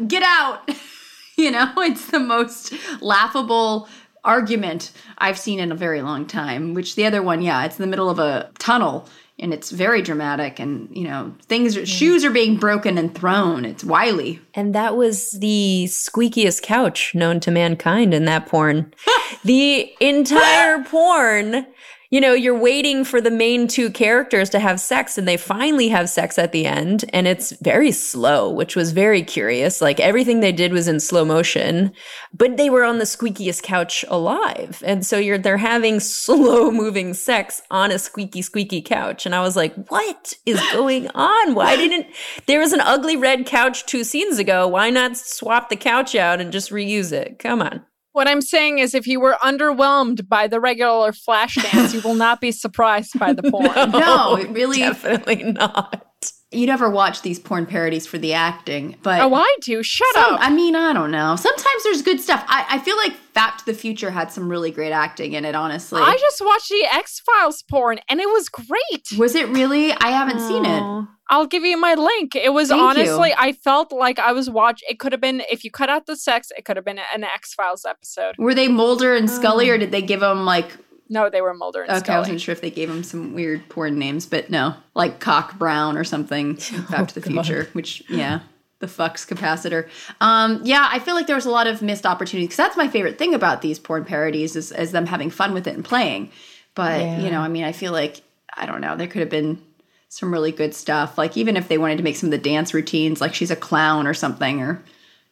Speaker 3: get out. you know, it's the most laughable argument I've seen in a very long time. Which the other one, yeah, it's in the middle of a tunnel. And it's very dramatic, and you know things. Are, mm. Shoes are being broken and thrown. It's wily.
Speaker 4: And that was the squeakiest couch known to mankind in that porn. the entire porn, you know, you're waiting for the main two characters to have sex and they finally have sex at the end and it's very slow, which was very curious. Like everything they did was in slow motion, but they were on the squeakiest couch alive. And so you're they're having slow moving sex on a squeaky squeaky couch and I was like, "What is going on? Why didn't there was an ugly red couch 2 scenes ago. Why not swap the couch out and just reuse it? Come on."
Speaker 2: What I'm saying is, if you were underwhelmed by the regular flash dance, you will not be surprised by the porn.
Speaker 3: No, it really.
Speaker 4: Definitely not.
Speaker 3: You never watch these porn parodies for the acting, but
Speaker 2: Oh, I do. Shut
Speaker 3: Some,
Speaker 2: up.
Speaker 3: I mean, I don't know. Sometimes there's good stuff. I, I feel like Back to the Future had some really great acting in it, honestly.
Speaker 2: I just watched the X Files porn and it was great.
Speaker 3: was it really? I haven't seen it.
Speaker 4: Oh.
Speaker 2: I'll give you my link. It was
Speaker 3: Thank you.
Speaker 2: honestly, I felt like I was watching. It could have been if you cut out the sex, it could have been an X Files episode.
Speaker 3: Were they Mulder and Scully,
Speaker 2: Oh.
Speaker 3: or did they give them like
Speaker 2: No, they were Mulder and
Speaker 3: Okay, I wasn't sure if they gave him some weird porn names, but no, like Cock Brown or something. Back to the Future, which yeah, the fucks capacitor. Um, yeah, I feel like there was a lot of missed opportunities because that's my favorite thing about these porn parodies is, is them having fun with it and playing. But you know, I mean, I feel like I don't know, there could have been some really good stuff. Like even if they wanted to make some of the dance routines, like she's a clown or something, or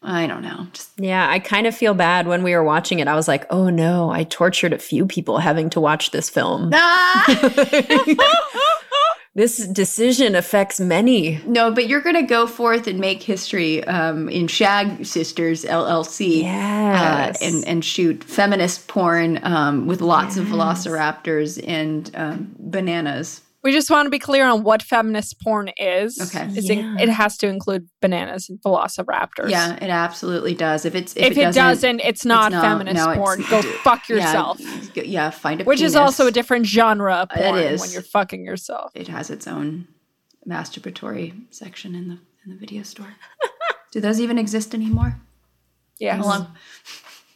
Speaker 3: I don't know, just
Speaker 4: Yeah, I kind of feel bad when we were watching it. I was like, oh no, I tortured a few people having to watch this film. This decision affects many.
Speaker 3: No, but you're going to go forth and make history um, in Shag Sisters LLC.
Speaker 4: Yes.
Speaker 3: Uh, and, and shoot feminist porn um, with lots of velociraptors and um, bananas.
Speaker 2: We just want to be clear on what feminist porn is.
Speaker 3: Okay.
Speaker 2: It's in- it has to include bananas and velociraptors.
Speaker 3: Yeah, it absolutely does. If it's
Speaker 2: If, it, doesn't, it's not
Speaker 3: no-
Speaker 2: feminist
Speaker 3: no,
Speaker 2: porn. Go fuck yourself.
Speaker 3: Yeah, yeah, find a
Speaker 2: Which is also a different genre of
Speaker 3: uh,
Speaker 2: porn
Speaker 3: is.
Speaker 2: when you're fucking yourself.
Speaker 3: It has its own masturbatory section in the in the video store. Do those even exist anymore?
Speaker 2: Yes,
Speaker 3: How long?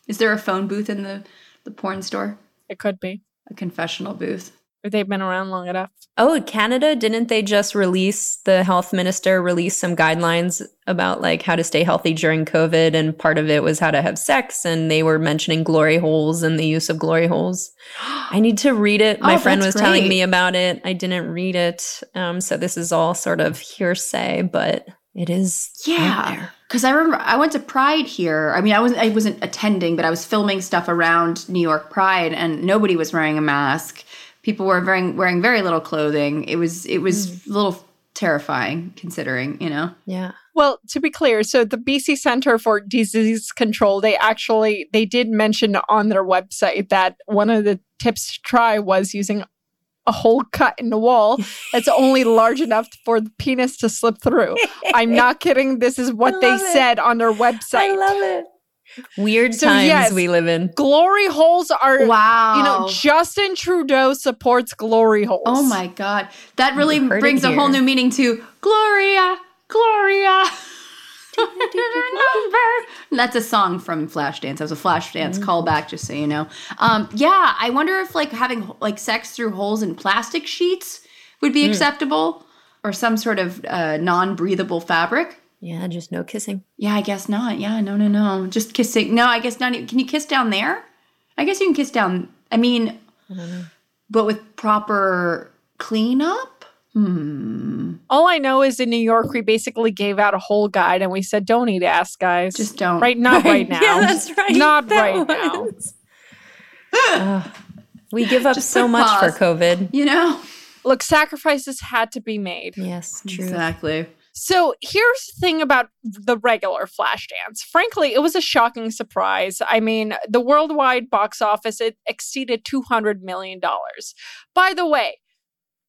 Speaker 3: Is there a phone booth in the the porn store?
Speaker 2: it could be.
Speaker 3: A confessional booth?
Speaker 2: They've been around long enough.
Speaker 4: Oh, Canada, didn't they just release the health minister release some guidelines about like how to stay healthy during COVID and part of it was how to have sex and they were mentioning glory holes and the use of glory holes. I need to read it. My
Speaker 3: Oh,
Speaker 4: friend was
Speaker 3: that's
Speaker 4: telling me about it. I didn't read it. Um, so this is all sort of hearsay, but it is
Speaker 3: Yeah, because I remember I went to Pride here. I mean, I wasn't I wasn't attending, but I was filming stuff around New York Pride, and nobody was wearing a mask. People were wearing wearing very little clothing. It was it was mm. a little terrifying, considering you know.
Speaker 4: Yeah.
Speaker 2: Well, to be clear, so the BC Center for Disease Control, they actually they did mention on their website that one of the tips to try was using a hole cut in the wall that's only large enough for the penis to slip through. I'm not kidding. This is what they
Speaker 4: it.
Speaker 2: said on their website.
Speaker 4: I love it. Weird
Speaker 2: So,
Speaker 4: times
Speaker 2: yes.
Speaker 4: we live in.
Speaker 2: Glory holes are
Speaker 3: Wow,
Speaker 2: you know, Justin Trudeau supports glory holes.
Speaker 3: oh my god, that really
Speaker 4: You heard it
Speaker 3: brings a whole new meaning to Gloria, Gloria. That's a song from Flashdance. That was a Flashdance callback, just so you know. Um, yeah, I wonder if like having like sex through holes in plastic sheets would be acceptable, or some sort of uh, non-breathable fabric.
Speaker 4: Yeah, just no kissing.
Speaker 3: Yeah, I guess not. Yeah, no, no, no. Just kissing. No, I guess not. Can you kiss down there? I guess you can kiss down. I mean, I but with proper cleanup. Hmm.
Speaker 2: All I know is in New York, we basically gave out a whole guide and we said, don't eat ass, guys.
Speaker 3: Just don't.
Speaker 2: Right, not right now.
Speaker 4: Yeah, that's right.
Speaker 2: Not
Speaker 4: That
Speaker 2: right now.
Speaker 4: was- Ugh. we give up
Speaker 3: Just
Speaker 4: so much
Speaker 3: pause.
Speaker 4: for COVID.
Speaker 3: You know.
Speaker 2: Look, sacrifices had to be made.
Speaker 4: Yes, true.
Speaker 3: Exactly.
Speaker 2: So here's the thing about the regular Flashdance. Frankly, it was a shocking surprise. I mean, the worldwide box office it exceeded two hundred million dollars. By the way,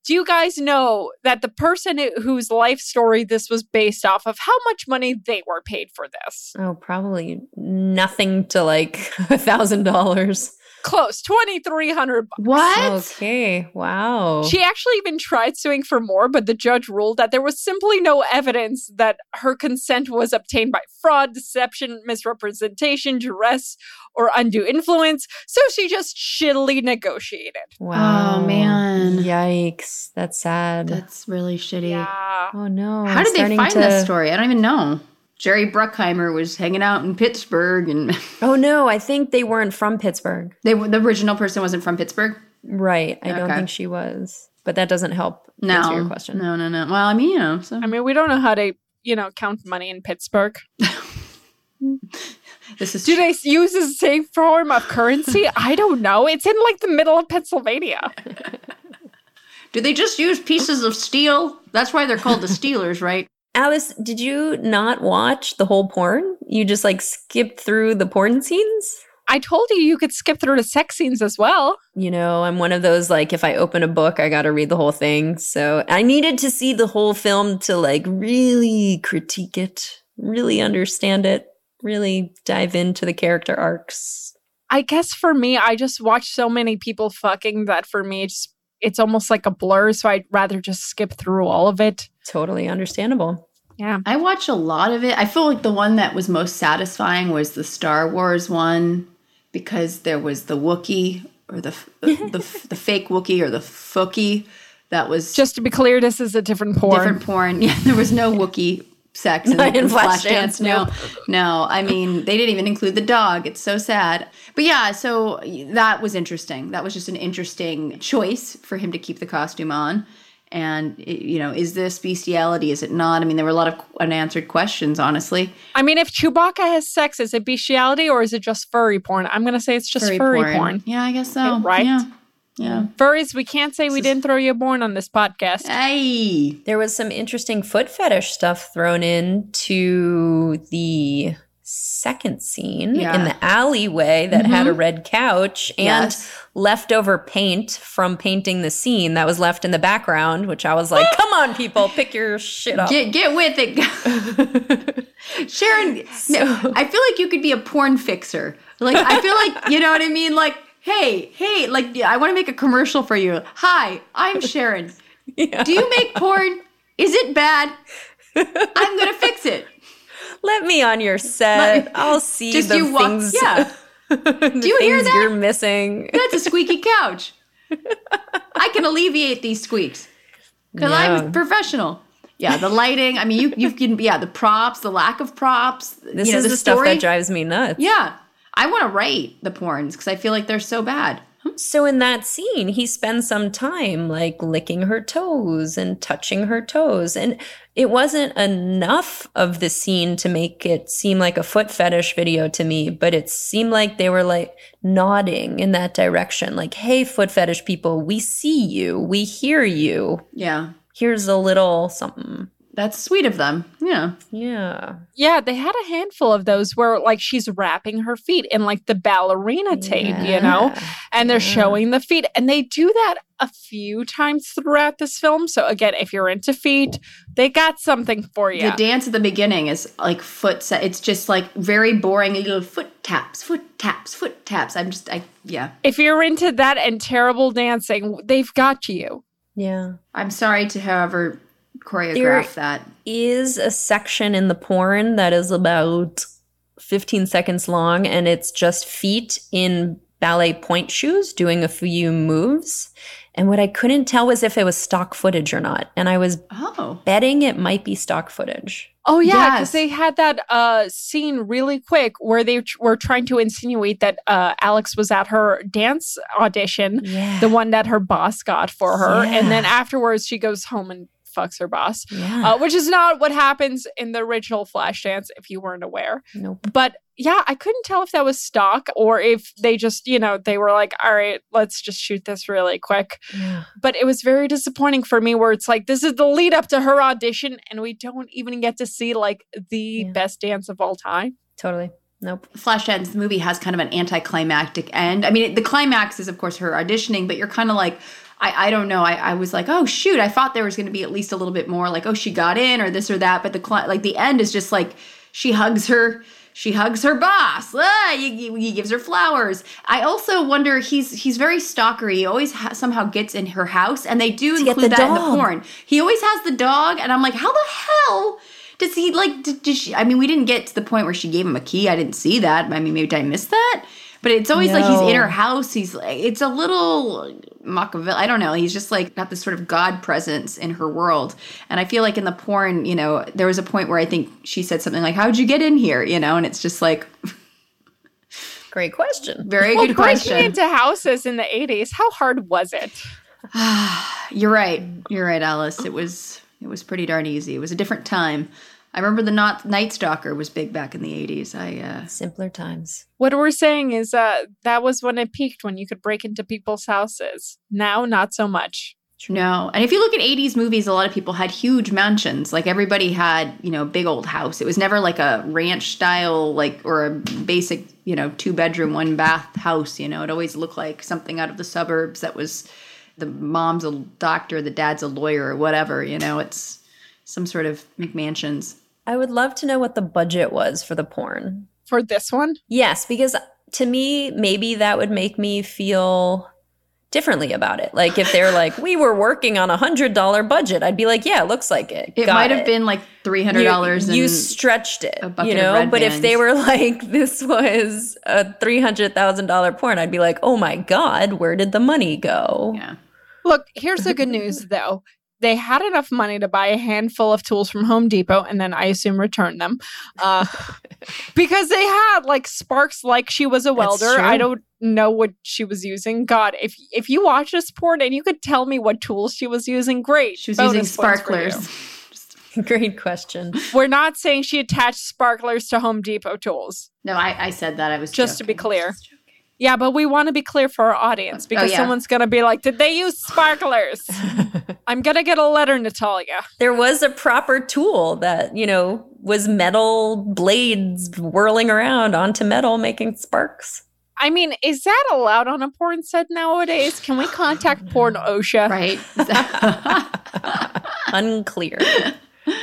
Speaker 2: do you guys know that the person whose life story this was based off of, how much money they were paid for this?
Speaker 4: Oh, probably nothing to like a thousand dollars.
Speaker 2: Close, twenty three hundred.
Speaker 3: What?
Speaker 4: Okay, wow.
Speaker 2: She actually even tried suing for more, but the judge ruled that there was simply no evidence that her consent was obtained by fraud, deception, misrepresentation, duress, or undue influence. So she just shittily negotiated.
Speaker 4: wow.
Speaker 3: Oh, man.
Speaker 4: Yikes. That's sad.
Speaker 3: That's really shitty.
Speaker 2: Yeah.
Speaker 4: oh no.
Speaker 3: How
Speaker 4: I'm
Speaker 3: did they find
Speaker 4: to-
Speaker 3: this story? I don't even know. Jerry Bruckheimer was hanging out in Pittsburgh, and
Speaker 4: Oh no, I think they weren't from Pittsburgh.
Speaker 3: they the original person wasn't from Pittsburgh.
Speaker 4: Right. I don't think she was. But that doesn't help
Speaker 3: No,
Speaker 4: answer your question.
Speaker 3: no, no, no. Well, I mean, you know, so
Speaker 2: I mean, we don't know how to, you know, count money in Pittsburgh.
Speaker 3: this is
Speaker 2: Do they use the same form of currency? I don't know. It's in like the middle of Pennsylvania.
Speaker 3: Do they just use pieces of steel? That's why they're called the Steelers, right?
Speaker 4: Alice, did you not watch the whole porn? You just like skipped through the porn scenes?
Speaker 2: I told you you could skip through the sex scenes as well.
Speaker 4: You know, I'm one of those like if I open a book, I got to read the whole thing. So I needed to see the whole film to like really critique it, really understand it, really dive into the character arcs.
Speaker 2: I guess for me, I just watched so many people fucking that for me, it's it's almost like a blur. So I'd rather just skip through all of it.
Speaker 4: Totally understandable.
Speaker 2: Yeah.
Speaker 3: I watch a lot of it. I feel like the one that was most satisfying was the Star Wars one because there was the Wookiee or the the, the, the fake Wookiee or the Fookie. That was
Speaker 2: Just to be clear, this is a different porn.
Speaker 3: different porn. Yeah, there was no Wookiee sex in,
Speaker 4: Not in
Speaker 3: in
Speaker 4: Flashdance,
Speaker 3: Flashdance. No, no. I mean, they didn't even include the dog. It's so sad. But yeah, so that was interesting. That was just an interesting choice for him to keep the costume on. And you know, is this bestiality? Is it not? I mean, there were a lot of unanswered questions. Honestly,
Speaker 2: I mean, if Chewbacca has sex, is it bestiality or is it just furry porn? I'm gonna say it's just furry, porn.
Speaker 3: Yeah, I guess so.
Speaker 2: Right?
Speaker 3: Yeah. Yeah.
Speaker 2: Furries, we can't say we didn't throw you a bone on this podcast.
Speaker 3: Hey.
Speaker 4: There was some interesting foot fetish stuff thrown in to the second scene
Speaker 3: Yeah.
Speaker 4: in the alleyway that had a mm-hmm. red couch and
Speaker 3: Yes.
Speaker 4: leftover paint from painting the scene that was left in the background, which I was like, come on, people, pick your shit up.
Speaker 3: Get get with it, Sharon. no, I feel like you could be a porn fixer. Like I feel like you know what I mean. Like hey, hey, like I want to make a commercial for you. Hi, I'm Sharon. Do you make porn? Is it bad? I'm gonna fix it.
Speaker 4: Let me on your set. I'll see
Speaker 3: Just
Speaker 4: the
Speaker 3: you walk.
Speaker 4: things,
Speaker 3: Yeah,
Speaker 4: the
Speaker 3: you hear that?
Speaker 4: you're missing.
Speaker 3: that's a squeaky couch. I can alleviate these squeaks because
Speaker 4: Yeah.
Speaker 3: I'm professional. Yeah, the lighting. I mean, you you can yeah the props, the lack of props.
Speaker 4: This
Speaker 3: you know,
Speaker 4: is
Speaker 3: the,
Speaker 4: the, stuff
Speaker 3: story.
Speaker 4: that drives me nuts.
Speaker 3: Yeah. I want to write the porns because I feel like they're so bad. Hmm?
Speaker 4: So in that scene, he spends some time like licking her toes and touching her toes. And it wasn't enough of the scene to make it seem like a foot fetish video to me, but it seemed like they were like nodding in that direction. Like, hey, foot fetish people, we see you, we hear you.
Speaker 3: Yeah.
Speaker 4: Here's a little something.
Speaker 3: That's sweet of them. Yeah.
Speaker 4: Yeah.
Speaker 2: Yeah, they had a handful of those where like she's wrapping her feet in like the ballerina tape, you know, and they're
Speaker 4: Yeah.
Speaker 2: showing the feet. And they do that a few times throughout this film. So again, if you're into feet, they got something for you.
Speaker 3: The dance at the beginning is like foot set. It's just like very boring little foot taps, foot taps, foot taps. I'm just, I, yeah.
Speaker 2: if you're into that and terrible dancing, they've got you.
Speaker 4: Yeah.
Speaker 3: I'm sorry to however choreograph
Speaker 4: There-
Speaker 3: that.
Speaker 4: is a section in the porn that is about 15 seconds long and it's just feet in ballet point shoes doing a few moves. And what I couldn't tell was if it was stock footage or not. And I was
Speaker 3: Oh.
Speaker 4: betting it might be stock footage.
Speaker 2: Oh yeah, because
Speaker 3: Yes.
Speaker 2: they had that uh, scene really quick where they tr- were trying to insinuate that uh, Alex was at her dance audition,
Speaker 4: Yeah.
Speaker 2: the one that her boss got for her, and then afterwards she goes home and fucks her boss,
Speaker 4: yeah.
Speaker 2: uh, which is not what happens in the original Flashdance, if you weren't aware.
Speaker 4: nope.
Speaker 2: But yeah, I couldn't tell if that was stock or if they just, you know, they were like, all right, let's just shoot this really quick.
Speaker 4: Yeah.
Speaker 2: But it was very disappointing for me where it's like, this is the lead up to her audition, and we don't even get to see like the
Speaker 4: Yeah.
Speaker 2: best dance of all time.
Speaker 4: Totally. Nope.
Speaker 3: Flashdance, the movie has kind of an anticlimactic end. I mean, the climax is, of course, her auditioning, but you're kind of like, I, I don't know. I, I was like, oh shoot, I thought there was going to be at least a little bit more, like, oh, she got in or this or that. But the cli- like the end is just like she hugs her, she hugs her boss. Ah, he, he- gives her flowers. I also wonder he's he's very stalkery. He always ha- somehow gets in her house, and they do include that in the porn. He always has the dog, and I'm like, how the hell? Does he like? Did, did she? I mean, we didn't get to the point where she gave him a key. I didn't see that. I mean, maybe did I missed that. But it's always like he's in her house. He's like, it's a little Machiavelli. I don't know. He's just like got this sort of God presence in her world. And I feel like in the porn, you know, there was a point where I think she said something like, "How'd you get in here?" You know, and it's just like
Speaker 4: Great question.
Speaker 3: very
Speaker 2: Well,
Speaker 3: good question.
Speaker 2: breaking
Speaker 3: question.
Speaker 2: into houses in the 80s, how hard was it?
Speaker 3: You're right. You're right, Alice. It was it was pretty darn easy. It was a different time. I remember the not Night Stalker was big back in the 80s. I uh
Speaker 4: Simpler times.
Speaker 2: What we're saying is uh, that was when it peaked, when you could break into people's houses. Now, not so much.
Speaker 3: No. And if you look at 80s movies, a lot of people had huge mansions. Like everybody had, you know, a big old house. It was never like a ranch style, like, or a basic, you know, two bedroom, one bath house. You know, it always looked like something out of the suburbs that was the mom's a doctor, the dad's a lawyer, or whatever. You know, it's some sort of McMansions.
Speaker 4: I would love to know what the budget was for the porn.
Speaker 2: For this one,
Speaker 4: Yes, because to me, maybe that would make me feel differently about it. Like if they're like, we were working on a hundred dollar budget, I'd be like, yeah, it looks like it.
Speaker 3: It
Speaker 4: Got
Speaker 3: might have been like three hundred dollars.
Speaker 4: You, you stretched it,
Speaker 3: a
Speaker 4: you know.
Speaker 3: Red
Speaker 4: But if they were like, this was a three hundred thousand dollar porn, I'd be like, oh my god, where did the money go?
Speaker 3: yeah.
Speaker 2: Look, here's the good news though. They had enough money to buy a handful of tools from Home Depot and then I assume return them. Uh, because they had like sparks like she was a welder. I don't know what she was using. God, if if you watch this porn and you could tell me what tools she was using, great.
Speaker 3: She was
Speaker 2: Bonus
Speaker 3: using
Speaker 2: points for you.
Speaker 3: sparklers.
Speaker 4: Great question.
Speaker 2: We're not saying she attached sparklers to Home Depot tools.
Speaker 3: No, I, I said that. I was
Speaker 2: Just to be
Speaker 3: joking.
Speaker 2: clear. Yeah, but we want to be clear for our audience oh, because
Speaker 3: Oh, yeah.
Speaker 2: someone's going to be like, "Did they use sparklers?" I'm going to get a letter, Natalia.
Speaker 4: there was a proper tool that you know was metal blades whirling around onto metal, making sparks.
Speaker 2: I mean, is that allowed on a porn set nowadays? Can we contact Porn OSHA?
Speaker 3: Right.
Speaker 4: Unclear.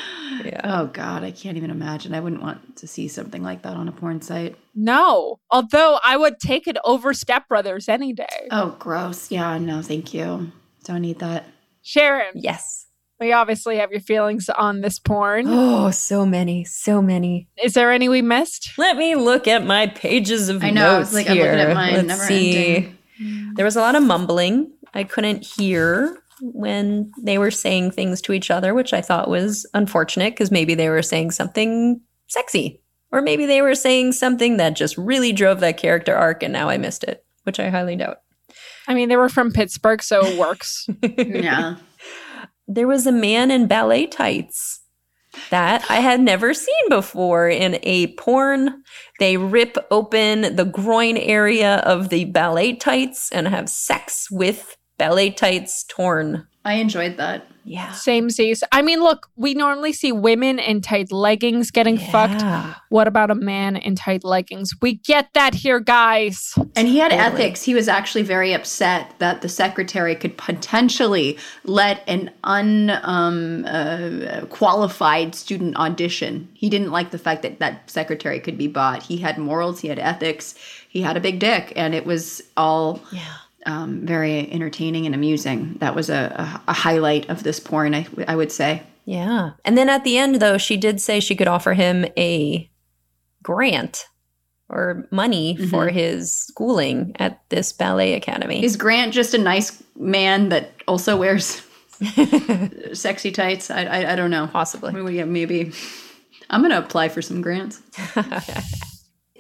Speaker 4: Yeah.
Speaker 3: oh God, I can't even imagine. I wouldn't want to see something like that on a porn site.
Speaker 2: No. Although I would take it over Step Brothers any day.
Speaker 3: Oh, gross. Yeah, no, thank you. Don't need that.
Speaker 2: Sharon,
Speaker 4: Yes.
Speaker 2: we obviously have your feelings on this porn.
Speaker 4: Oh, so many, so many.
Speaker 2: Is there any we missed?
Speaker 4: Let me look at my pages of
Speaker 3: I know.
Speaker 4: notes
Speaker 3: It's like I'm
Speaker 4: here.
Speaker 3: looking at mine.
Speaker 4: Let's
Speaker 3: never
Speaker 4: see.
Speaker 3: ending.
Speaker 4: There was a lot of mumbling. I couldn't hear when they were saying things to each other, which I thought was unfortunate because maybe they were saying something sexy. Or maybe they were saying something that just really drove that character arc and now I missed it, which I highly doubt.
Speaker 2: I mean, they were from Pittsburgh, so it works.
Speaker 3: Yeah.
Speaker 4: There was a man in ballet tights that I had never seen before in a porn. They rip open the groin area of the ballet tights and have sex with ballet tights torn.
Speaker 3: I enjoyed that.
Speaker 4: Yeah.
Speaker 2: Same seas. I mean, look, we normally see women in tight leggings getting fucked. What about a man in tight leggings? We get that here, guys.
Speaker 3: And he had
Speaker 4: Totally.
Speaker 3: ethics. He was actually very upset that the secretary could potentially let an unqualified uh, student audition. He didn't like the fact that that secretary could be bought. He had morals, he had ethics, he had a big dick, and it was all
Speaker 4: Yeah.
Speaker 3: Um, very entertaining and amusing. That was a, a, a highlight of this porn, I, I would say.
Speaker 4: Yeah. And then at the end, though, she did say she could offer him a grant or money for his schooling at this ballet academy.
Speaker 3: Is Grant just a nice man that also wears sexy tights? I, I, I don't know.
Speaker 4: Possibly.
Speaker 3: Maybe, yeah, maybe. I'm gonna apply for some grants.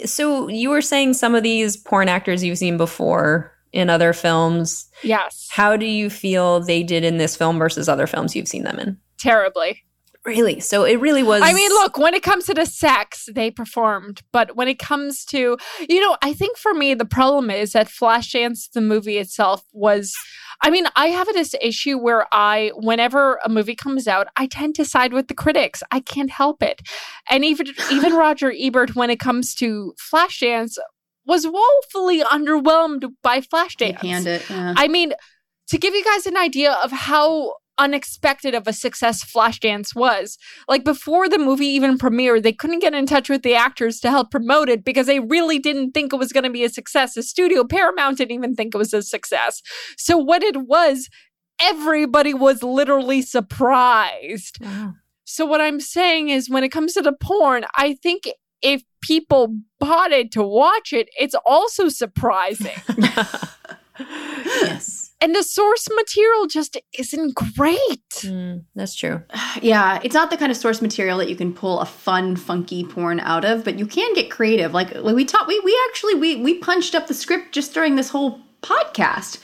Speaker 4: So you were saying some of these porn actors you've seen before in other films.
Speaker 2: Yes.
Speaker 4: How do you feel they did in this film versus other films you've seen them in?
Speaker 2: Terribly.
Speaker 4: Really? So it really was.
Speaker 2: I mean, look, when it comes to the sex, they performed. But when it comes to, you know, I think for me, the problem is that Flashdance, the movie itself, was. I mean, I have this issue where I, whenever a movie comes out, I tend to side with the critics. I can't help it. And even even Roger Ebert, when it comes to Flashdance, was woefully underwhelmed by Flashdance.
Speaker 3: it. Yeah.
Speaker 2: I mean, to give you guys an idea of how unexpected of a success Flashdance was, like before the movie even premiered, they couldn't get in touch with the actors to help promote it because they really didn't think it was going to be a success. The studio Paramount didn't even think it was a success. So what it was, everybody was literally surprised.
Speaker 4: Wow.
Speaker 2: So what I'm saying is when it comes to the porn, I think if people bought it to watch it, it's also surprising.
Speaker 4: yes.
Speaker 2: and the source material just isn't great.
Speaker 4: Mm, that's true.
Speaker 3: yeah, it's not the kind of source material that you can pull a fun, funky porn out of, but you can get creative. Like like we taught, we we actually we we punched up the script just during this whole podcast.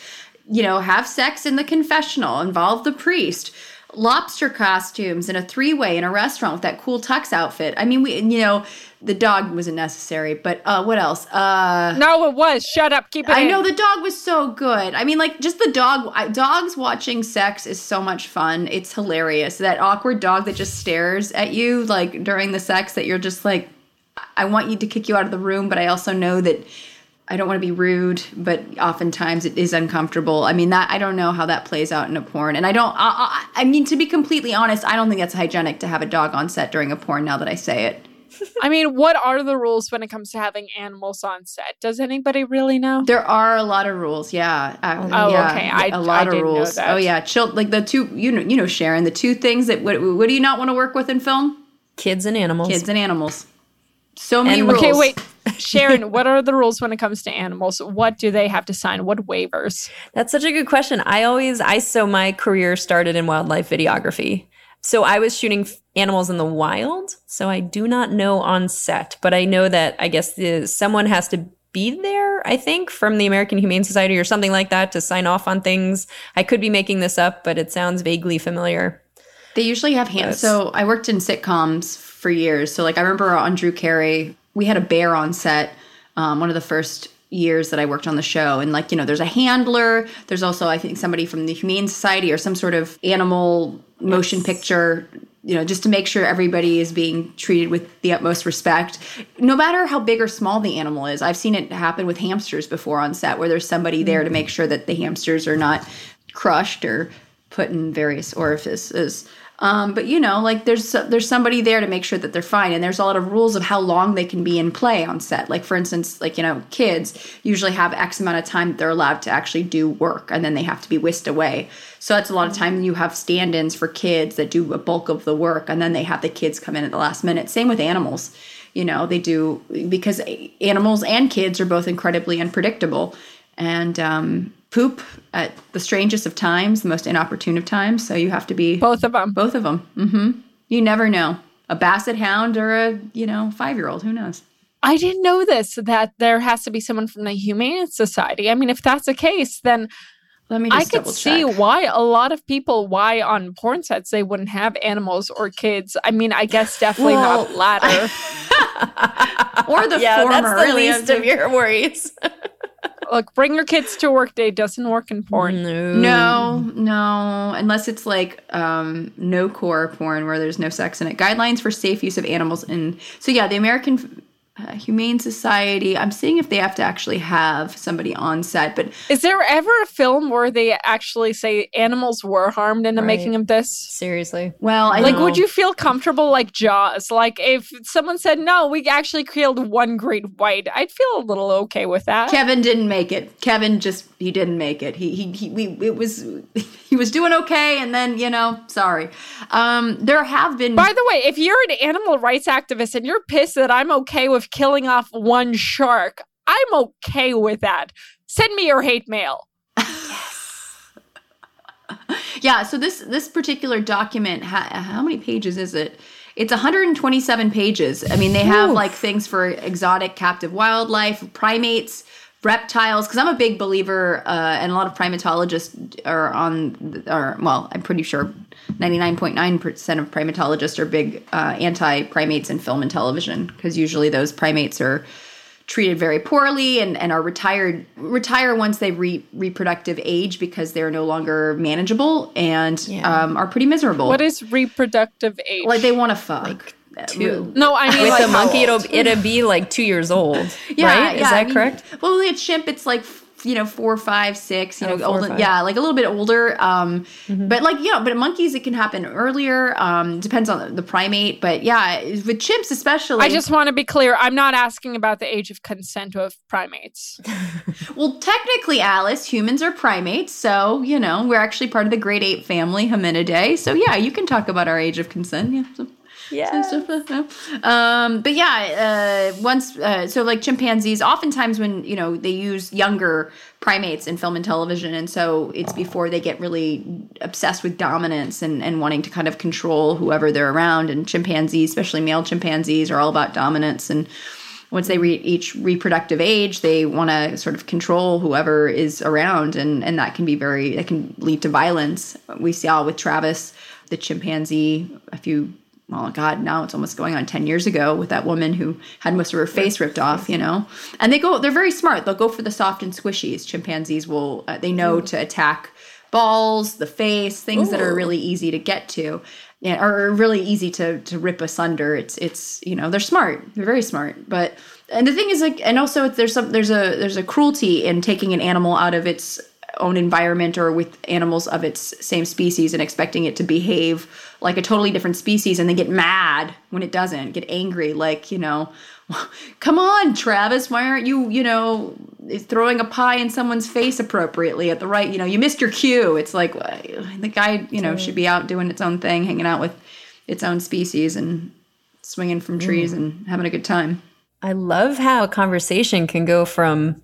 Speaker 3: You know, have sex in the confessional, involve the priest, lobster costumes, and a three way in a restaurant with that cool tux outfit. I mean, we you know the dog wasn't necessary, but uh, what else? Uh,
Speaker 2: No, it was. Shut up. Keep it.
Speaker 3: I
Speaker 2: in.
Speaker 3: know the dog was so good. I mean, like just the dog. I, dogs watching sex is so much fun. It's hilarious. That awkward dog that just stares at you like during the sex. That you're just like, I want you to kick you out of the room, but I also know that I don't want to be rude. But oftentimes it is uncomfortable. I mean, that I don't know how that plays out in a porn, and I don't. I, I, I mean, to be completely honest, I don't think that's hygienic to have a dog on set during a porn. Now that I say it.
Speaker 2: I mean, what are the rules when it comes to having animals on set? Does anybody really know?
Speaker 3: There are a lot of rules, yeah. Uh,
Speaker 2: Oh,
Speaker 3: yeah,
Speaker 2: okay. I-
Speaker 3: a lot
Speaker 2: I
Speaker 3: of
Speaker 2: didn't know
Speaker 3: rules.
Speaker 2: that.
Speaker 3: Oh yeah, chill. Like the two, you know, you know, Sharon. The two things that what, what do you not want to work with in film?
Speaker 4: Kids and animals.
Speaker 3: Kids and animals. So many
Speaker 4: And-
Speaker 3: rules.
Speaker 2: Okay, wait. Sharon, what are the rules when it comes to animals? What do they have to sign? What waivers?
Speaker 4: That's such a good question. I always, I, so my career started in wildlife videography. So I was shooting f- animals in the wild. So I do not know on set, but I know that I guess the, someone has to be there, I think, from the American Humane Society or something like that to sign off on things. I could be making this up, but it sounds vaguely familiar.
Speaker 3: They usually have hands. So I worked in sitcoms for years. So like I remember on Drew Carey, we had a bear on set. Um, one of the first years that I worked on the show, and like you know, there's a handler. There's also I think somebody from the Humane Society or some sort of animal motion picture. You know, just to make sure everybody is being treated with the utmost respect, no matter how big or small the animal is. I've seen it happen with hamsters before on set, where there's somebody there to make sure that the hamsters are not crushed or put in various orifices. Um, but you know, like there's there's somebody there to make sure that they're fine, and there's a lot of rules of how long they can be in play on set. Like for instance, like you know, kids usually have X amount of time that they're allowed to actually do work, and then they have to be whisked away. So that's a lot of time you have stand-ins for kids that do a bulk of the work, and then they have the kids come in at the last minute. Same with animals. You know, they do because animals and kids are both incredibly unpredictable, and um, poop at the strangest of times, the most inopportune of times. So you have to be
Speaker 2: Both of them.
Speaker 3: both of them. hmm You never know. A basset hound or a you know five year old. Who knows?
Speaker 2: I didn't know this that there has to be someone from the Humane Society. I mean, if that's the case, then
Speaker 3: Let me
Speaker 2: I could
Speaker 3: double
Speaker 2: see why a lot of people why on porn sets they wouldn't have animals or kids. I mean, I guess definitely not
Speaker 3: Well,
Speaker 2: latter.
Speaker 3: or the
Speaker 4: yeah,
Speaker 3: former.
Speaker 4: that's the
Speaker 3: really.
Speaker 4: least of your worries.
Speaker 2: Look, bring your kids to work day doesn't work in porn.
Speaker 3: No, no, unless it's like um, no core porn where there's no sex in it. Guidelines for safe use of animals in. So yeah, the American uh, Humane Society. I'm seeing if they have to actually have somebody on set, but
Speaker 2: Is there ever a film where they actually say animals were harmed in the
Speaker 4: Right.
Speaker 2: making of this?
Speaker 4: Seriously.
Speaker 3: well, I
Speaker 2: Like,
Speaker 3: know.
Speaker 2: would you feel comfortable like Jaws? Like, if someone said, no, we actually killed one great white, I'd feel a little okay with that.
Speaker 3: Kevin didn't make it. Kevin just he didn't make it. He he he we, it was he was doing okay and then, you know, sorry. Um there have been
Speaker 2: By the way, if you're an animal rights activist and you're pissed that I'm okay with killing off one shark, I'm okay with that. Send me your hate mail. Yes.
Speaker 3: yeah, so this this particular document ha- how many pages is it? It's 127 pages. I mean, they have like things for exotic captive wildlife, primates, reptiles because I'm a big believer uh, and a lot of primatologists are on are well, I'm pretty sure 99.9% of primatologists are big uh, anti-primates in film and television because usually those primates are treated very poorly and, and are retired retire once they re- reproductive age because they're no longer manageable and um, are pretty miserable.
Speaker 2: What is reproductive age?
Speaker 3: like they want to fuck.
Speaker 4: two.
Speaker 2: no, I mean
Speaker 4: With
Speaker 2: like
Speaker 4: a monkey, it'll it'll be like two years old,
Speaker 3: Yeah,
Speaker 4: right? Is that
Speaker 3: I mean,
Speaker 4: correct?
Speaker 3: Well, with chimp, it's like you know four, five, six. You
Speaker 4: Oh,
Speaker 3: know,
Speaker 4: four or
Speaker 3: older, yeah, like a little bit older. Um, but like you know, but monkeys it can happen earlier. Um, depends on the primate, but yeah, with chimps especially.
Speaker 2: I just want to be clear. I'm not asking about the age of consent of primates.
Speaker 3: well, technically, Alice, humans are primates, so you know we're actually part of the great ape family, Hominidae. So yeah, you can talk about our age of consent. Yeah. So.
Speaker 4: Yeah.
Speaker 3: Um, but yeah, uh, once uh, so like chimpanzees, oftentimes when you know they use younger primates in film and television, and so it's before they get really obsessed with dominance and and wanting to kind of control whoever they're around. And chimpanzees, especially male chimpanzees, are all about dominance and. Once they reach each reproductive age, they want to sort of control whoever is around, and, and that can be very that can lead to violence. We saw with Travis, the chimpanzee, a few oh god now it's almost going on 10 years ago with that woman who had most of her face ripped off you know? And they go they're very smart. They'll go for the soft and squishies. Chimpanzees will uh, they know to attack balls the face things that are really easy to get to yeah, are really easy to to rip asunder. It's it's you know they're smart. They're very smart. But and the thing is like and also there's some there's a there's a cruelty in taking an animal out of its own environment or with animals of its same species and expecting it to behave like a totally different species and then get mad when it doesn't, get angry, like, you know, come on, Travis, why aren't you, you know, throwing a pie in someone's face appropriately at the right, you know, you missed your cue. It's like the guy, you know, should be out doing its own thing, hanging out with its own species and swinging from trees mm. and having a good time.
Speaker 4: I love how a conversation can go from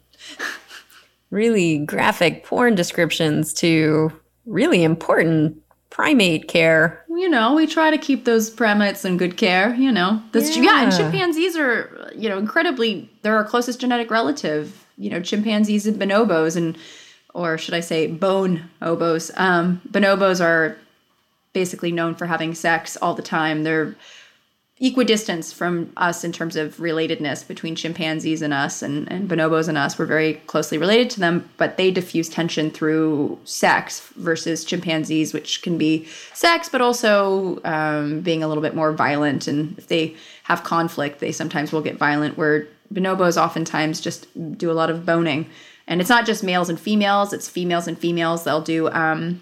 Speaker 4: really graphic porn descriptions to really important primate care.
Speaker 3: You know, we try to keep those primates in good care, you know. This, yeah. and chimpanzees are, you know, incredibly, they're our closest genetic relative. You know, chimpanzees and bonobos, and, or should I say, bone obos. Um, bonobos are basically known for having sex all the time. They're equidistance from us in terms of relatedness between chimpanzees and us and, and bonobos and us. We're very closely related to them, but they diffuse tension through sex versus chimpanzees, which can be sex, but also um, being a little bit more violent. And if they have conflict, they sometimes will get violent, where bonobos oftentimes just do a lot of boning. And it's not just males and females, it's females and females. They'll do um,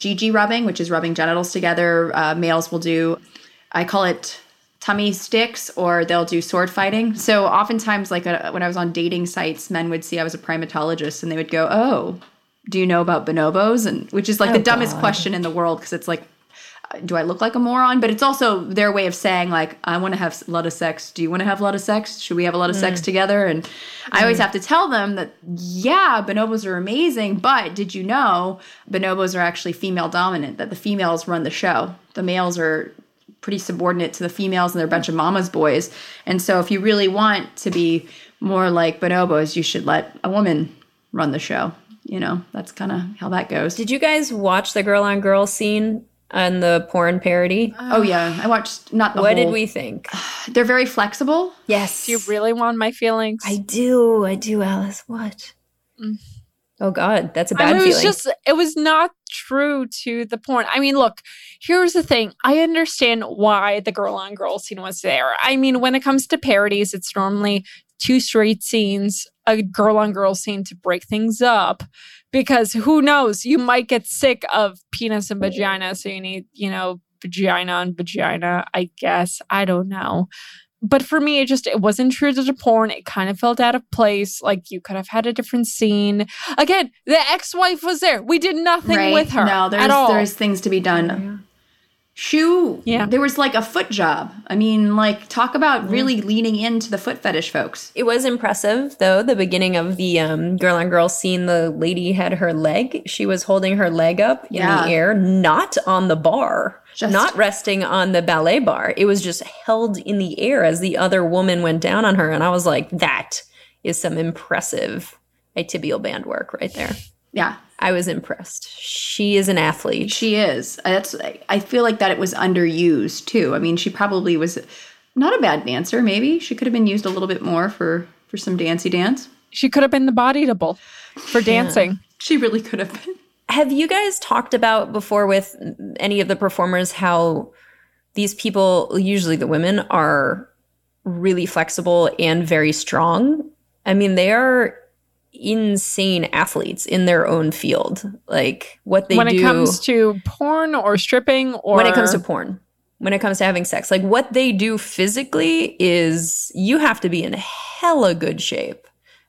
Speaker 3: GG rubbing, which is rubbing genitals together. Uh, males will do, I call it tummy sticks, or they'll do sword fighting. So oftentimes, like uh, when I was on dating sites, men would see I was a primatologist and they would go, "Oh, do you know about bonobos?" And which is like
Speaker 4: Oh,
Speaker 3: the dumbest
Speaker 4: God.
Speaker 3: question in the world because it's like. uh, Do I look like a moron? But it's also their way of saying, like, I want to have a lot of sex. Do you want to have a lot of sex? Should we have a lot of sex together? And I always have to tell them that, yeah, bonobos are amazing, but did you know bonobos are actually female dominant, that the females run the show? The males are pretty subordinate to the females and they're a bunch of mama's boys. And so if you really want to be more like bonobos, you should let a woman run the show. You know, that's kind of how that goes.
Speaker 4: Did you guys watch the girl on girl scene on the porn parody?
Speaker 3: oh yeah, I watched not the
Speaker 4: what did we think?
Speaker 3: They're very flexible.
Speaker 4: Yes.
Speaker 2: Do you really want my feelings?
Speaker 4: I do. I do, Alice. What? Mm. Oh God, that's a
Speaker 2: I
Speaker 4: bad
Speaker 2: mean, it was
Speaker 4: feeling.
Speaker 2: just it was not true to the porn. I mean, look, here's the thing. I understand why the girl on girl scene was there. I mean, when it comes to parodies, it's normally two straight scenes, a girl on girl scene to break things up. Because who knows, you might get sick of penis and vagina, so you need, you know, vagina and vagina, I guess. I don't know but for me it just it wasn't true to the porn it kind of felt out of place like you could have had a different scene again the ex-wife was there we did nothing
Speaker 3: right?
Speaker 2: with her
Speaker 3: No, there's
Speaker 2: at all
Speaker 3: there's things to be done. Shoe.
Speaker 2: Yeah.
Speaker 3: There was like a foot job. I mean, like talk about really leaning into the foot fetish folks.
Speaker 4: It was impressive, though. The beginning of the um, girl on girl scene, the lady had her leg. She was holding her leg up in
Speaker 3: Yeah.
Speaker 4: the air, not on the bar,
Speaker 3: Just-
Speaker 4: not resting on the ballet bar. It was just held in the air as the other woman went down on her. And I was like, that is some impressive tibial band work right there.
Speaker 3: Yeah,
Speaker 4: I was impressed. She is an athlete.
Speaker 3: She is. That's. I feel like that it was underused too. I mean, she probably was not a bad dancer. Maybe she could have been used a little bit more for for some dancey dance.
Speaker 2: she could have been the body double for dancing
Speaker 3: She really could have been.
Speaker 4: Have you guys talked about before with any of the performers how these people, usually the women, are really flexible and very strong? I mean, they are insane athletes in their own field. Like what they
Speaker 2: when
Speaker 4: do When
Speaker 2: it comes to porn or stripping or
Speaker 4: when it comes to porn, when it comes to having sex, like what they do physically is you have to be in hella good shape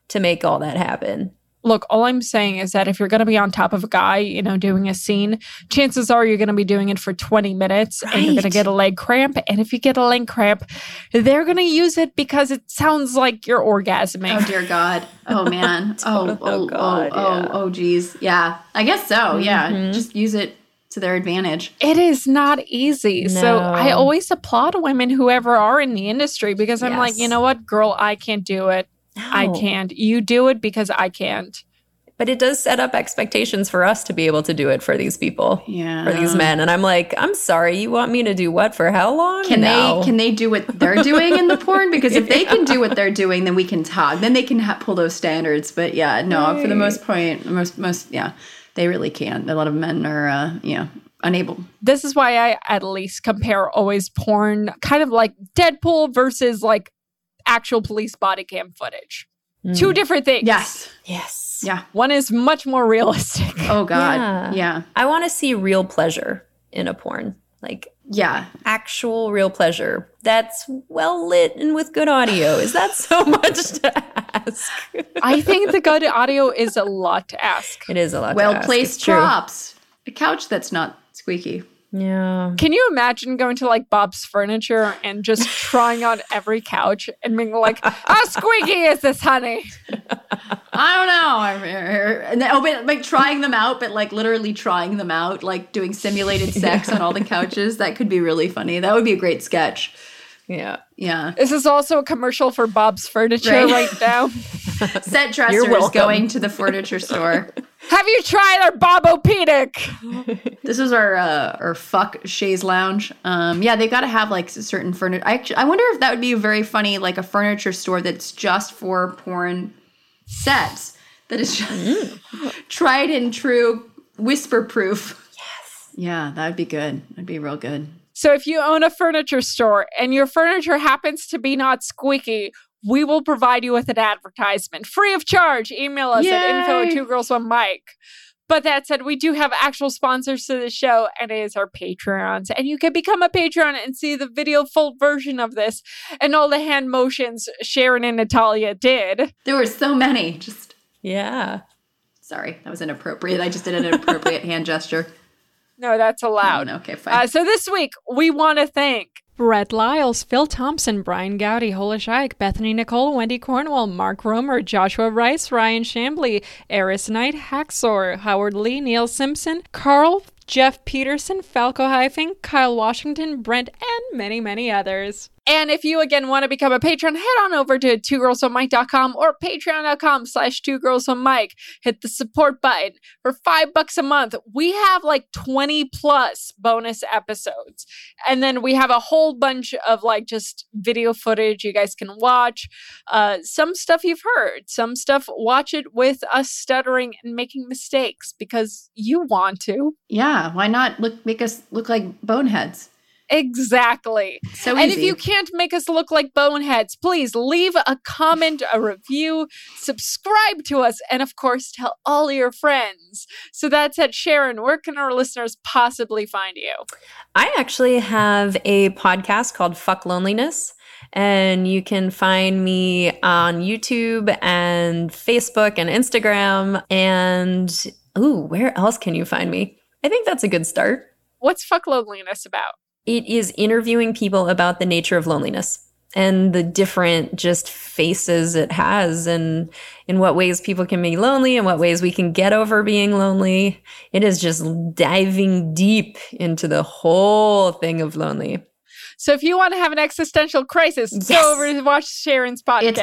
Speaker 4: to make all that happen.
Speaker 2: Look all i'm saying is that if you're going to be on top of a guy you know doing a scene chances are you're going to be doing it for 20 minutes and you're going to get a leg cramp and if you get a leg cramp they're going to use it because it sounds like you're orgasming
Speaker 3: Oh dear God. Oh man. oh, oh, oh,
Speaker 4: God,
Speaker 3: oh,
Speaker 4: yeah.
Speaker 3: oh, geez. Yeah. I guess so. Yeah.
Speaker 4: Mm-hmm.
Speaker 3: Just use it to their advantage.
Speaker 2: It is not easy. So I always applaud women who ever are in the industry because I'm like, you know what, girl, I can't do it. I can't. You do it because I can't.
Speaker 4: But it does set up expectations for us to be able to do it for these people.
Speaker 3: Yeah.
Speaker 4: For these men. And I'm like, I'm sorry, you want me to do what for how long?
Speaker 3: Can
Speaker 4: No.
Speaker 3: they can they do what they're doing in the porn? Because if they can do what they're doing, then we can talk. Then they can ha- pull those standards. But yeah, no. For the most point, most most yeah, they really can't. A lot of men are uh, yeah unable.
Speaker 2: This is why I at least compare always porn, kind of like Deadpool versus like actual police body cam footage. Two mm. different things.
Speaker 3: Yes.
Speaker 4: Yes.
Speaker 3: Yeah.
Speaker 2: One is much more realistic.
Speaker 3: Oh God.
Speaker 4: Yeah.
Speaker 3: Yeah.
Speaker 4: I want to see real pleasure in a porn. Like
Speaker 3: Yeah.
Speaker 4: actual real pleasure that's well lit and with good audio. Is that so much to ask?
Speaker 2: I think the good audio is a lot to ask.
Speaker 4: It is a lot.
Speaker 3: Well
Speaker 4: to ask.
Speaker 3: placed
Speaker 4: It's
Speaker 3: props. A couch that's not squeaky.
Speaker 4: Yeah.
Speaker 2: Can you imagine going to like Bob's Furniture and just trying on every couch and being like, "How squeaky is this, honey?"
Speaker 3: I don't know. And then, oh, but like trying them out, but like literally trying them out, like doing simulated sex on all the couches. That could be really funny. That would be a great sketch.
Speaker 4: Yeah.
Speaker 3: Yeah.
Speaker 2: This is also a commercial for Bob's Furniture
Speaker 3: Right.
Speaker 2: right, now.
Speaker 3: Set dressers
Speaker 4: welcome.
Speaker 3: going to the furniture store.
Speaker 2: Have you tried our Bob-O-Pedic?
Speaker 3: This is our uh, our fuck chaise lounge. Um, yeah, they've got to have like certain furniture. I I wonder if that would be very funny, like a furniture store that's just for porn sets. That is just tried and true, whisper proof. Yes. Yeah, that would be good. That'd be real good.
Speaker 2: So if you own a furniture store and your furniture happens to be not squeaky, we will provide you with an advertisement free of charge. Email us at info at two girls one mic. But that said, we do have actual sponsors to the show, and it is our Patreons. And you can become a Patreon and see the video full version of this and all the hand motions Sharon and Natalia did.
Speaker 3: There were so many. Just
Speaker 4: Yeah.
Speaker 3: sorry, that was inappropriate. I just did an inappropriate hand gesture.
Speaker 2: No, that's allowed.
Speaker 3: Oh, okay, fine.
Speaker 2: Uh, so this week, we want to thank Brett Lyles, Phil Thompson, Brian Gowdy, Holish Ike, Bethany Nicole, Wendy Cornwell, Mark Romer, Joshua Rice, Ryan Shambly, Eris Knight, Haxor, Howard Lee, Neil Simpson, Carl, Jeff Peterson, Falco Hyphing, Kyle Washington, Brent, and many, many others. And if you again want to become a patron, head on over to twogirlsonemic.com or patreon.com slash twogirlsonemic. Hit the support button for five bucks a month. We have like 20 plus bonus episodes. And then we have a whole bunch of like just video footage you guys can watch. Uh, some stuff you've heard, some stuff watch it with us stuttering and making mistakes because you want to.
Speaker 3: yeah, why not look make us look like boneheads?
Speaker 2: Exactly.
Speaker 3: So
Speaker 2: and
Speaker 3: easy.
Speaker 2: if you can't make us look like boneheads, please leave a comment, a review, subscribe to us, and of course, tell all your friends. So that's at Sharon. Where can our listeners possibly find you?
Speaker 4: I actually have a podcast called Fuck Loneliness. And you can find me on YouTube and Facebook and Instagram. And ooh, where else can you find me? I think that's a good start.
Speaker 2: What's fuck loneliness about?
Speaker 4: It is interviewing people about the nature of loneliness and the different just faces it has and in what ways people can be lonely and what ways we can get over being lonely. It is just diving deep into the whole thing of lonely.
Speaker 2: So if you want to have an existential crisis,
Speaker 4: Yes.
Speaker 2: go over to watch Sharon's podcast.
Speaker 3: it's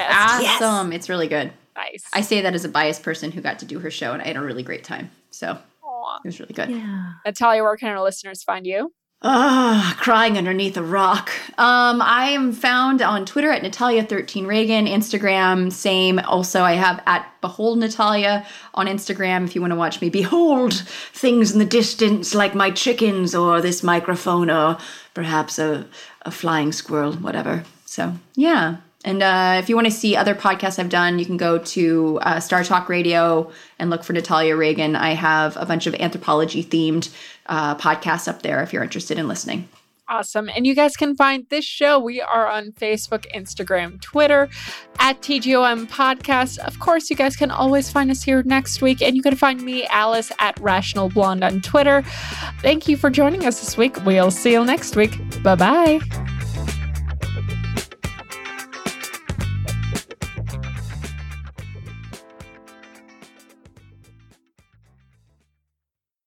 Speaker 3: awesome. It's really good.
Speaker 2: nice.
Speaker 3: I say that as a biased person who got to do her show, and I had a really great time. So
Speaker 2: Aw.
Speaker 3: it was really good.
Speaker 4: Yeah.
Speaker 2: Natalia, where can our listeners find you?
Speaker 3: Ah, crying underneath a rock. Um, I am found on Twitter at Natalia13 Reagan, Instagram, same. Also, I have at Behold Natalia on Instagram if you want to watch me behold things in the distance like my chickens or this microphone or perhaps a, a flying squirrel, whatever. So, yeah. And uh, if you want to see other podcasts I've done, you can go to uh, StarTalk Radio and look for Natalia Reagan. I have a bunch of anthropology themed uh, podcasts up there if you're interested in listening.
Speaker 2: Awesome. And you guys can find this show. We are on Facebook, Instagram, Twitter at TGOM Podcast. Of course, you guys can always find us here next week. And you can find me, Alice, at Rational Blonde on Twitter. Thank you for joining us this week. We'll see you next week. Bye bye.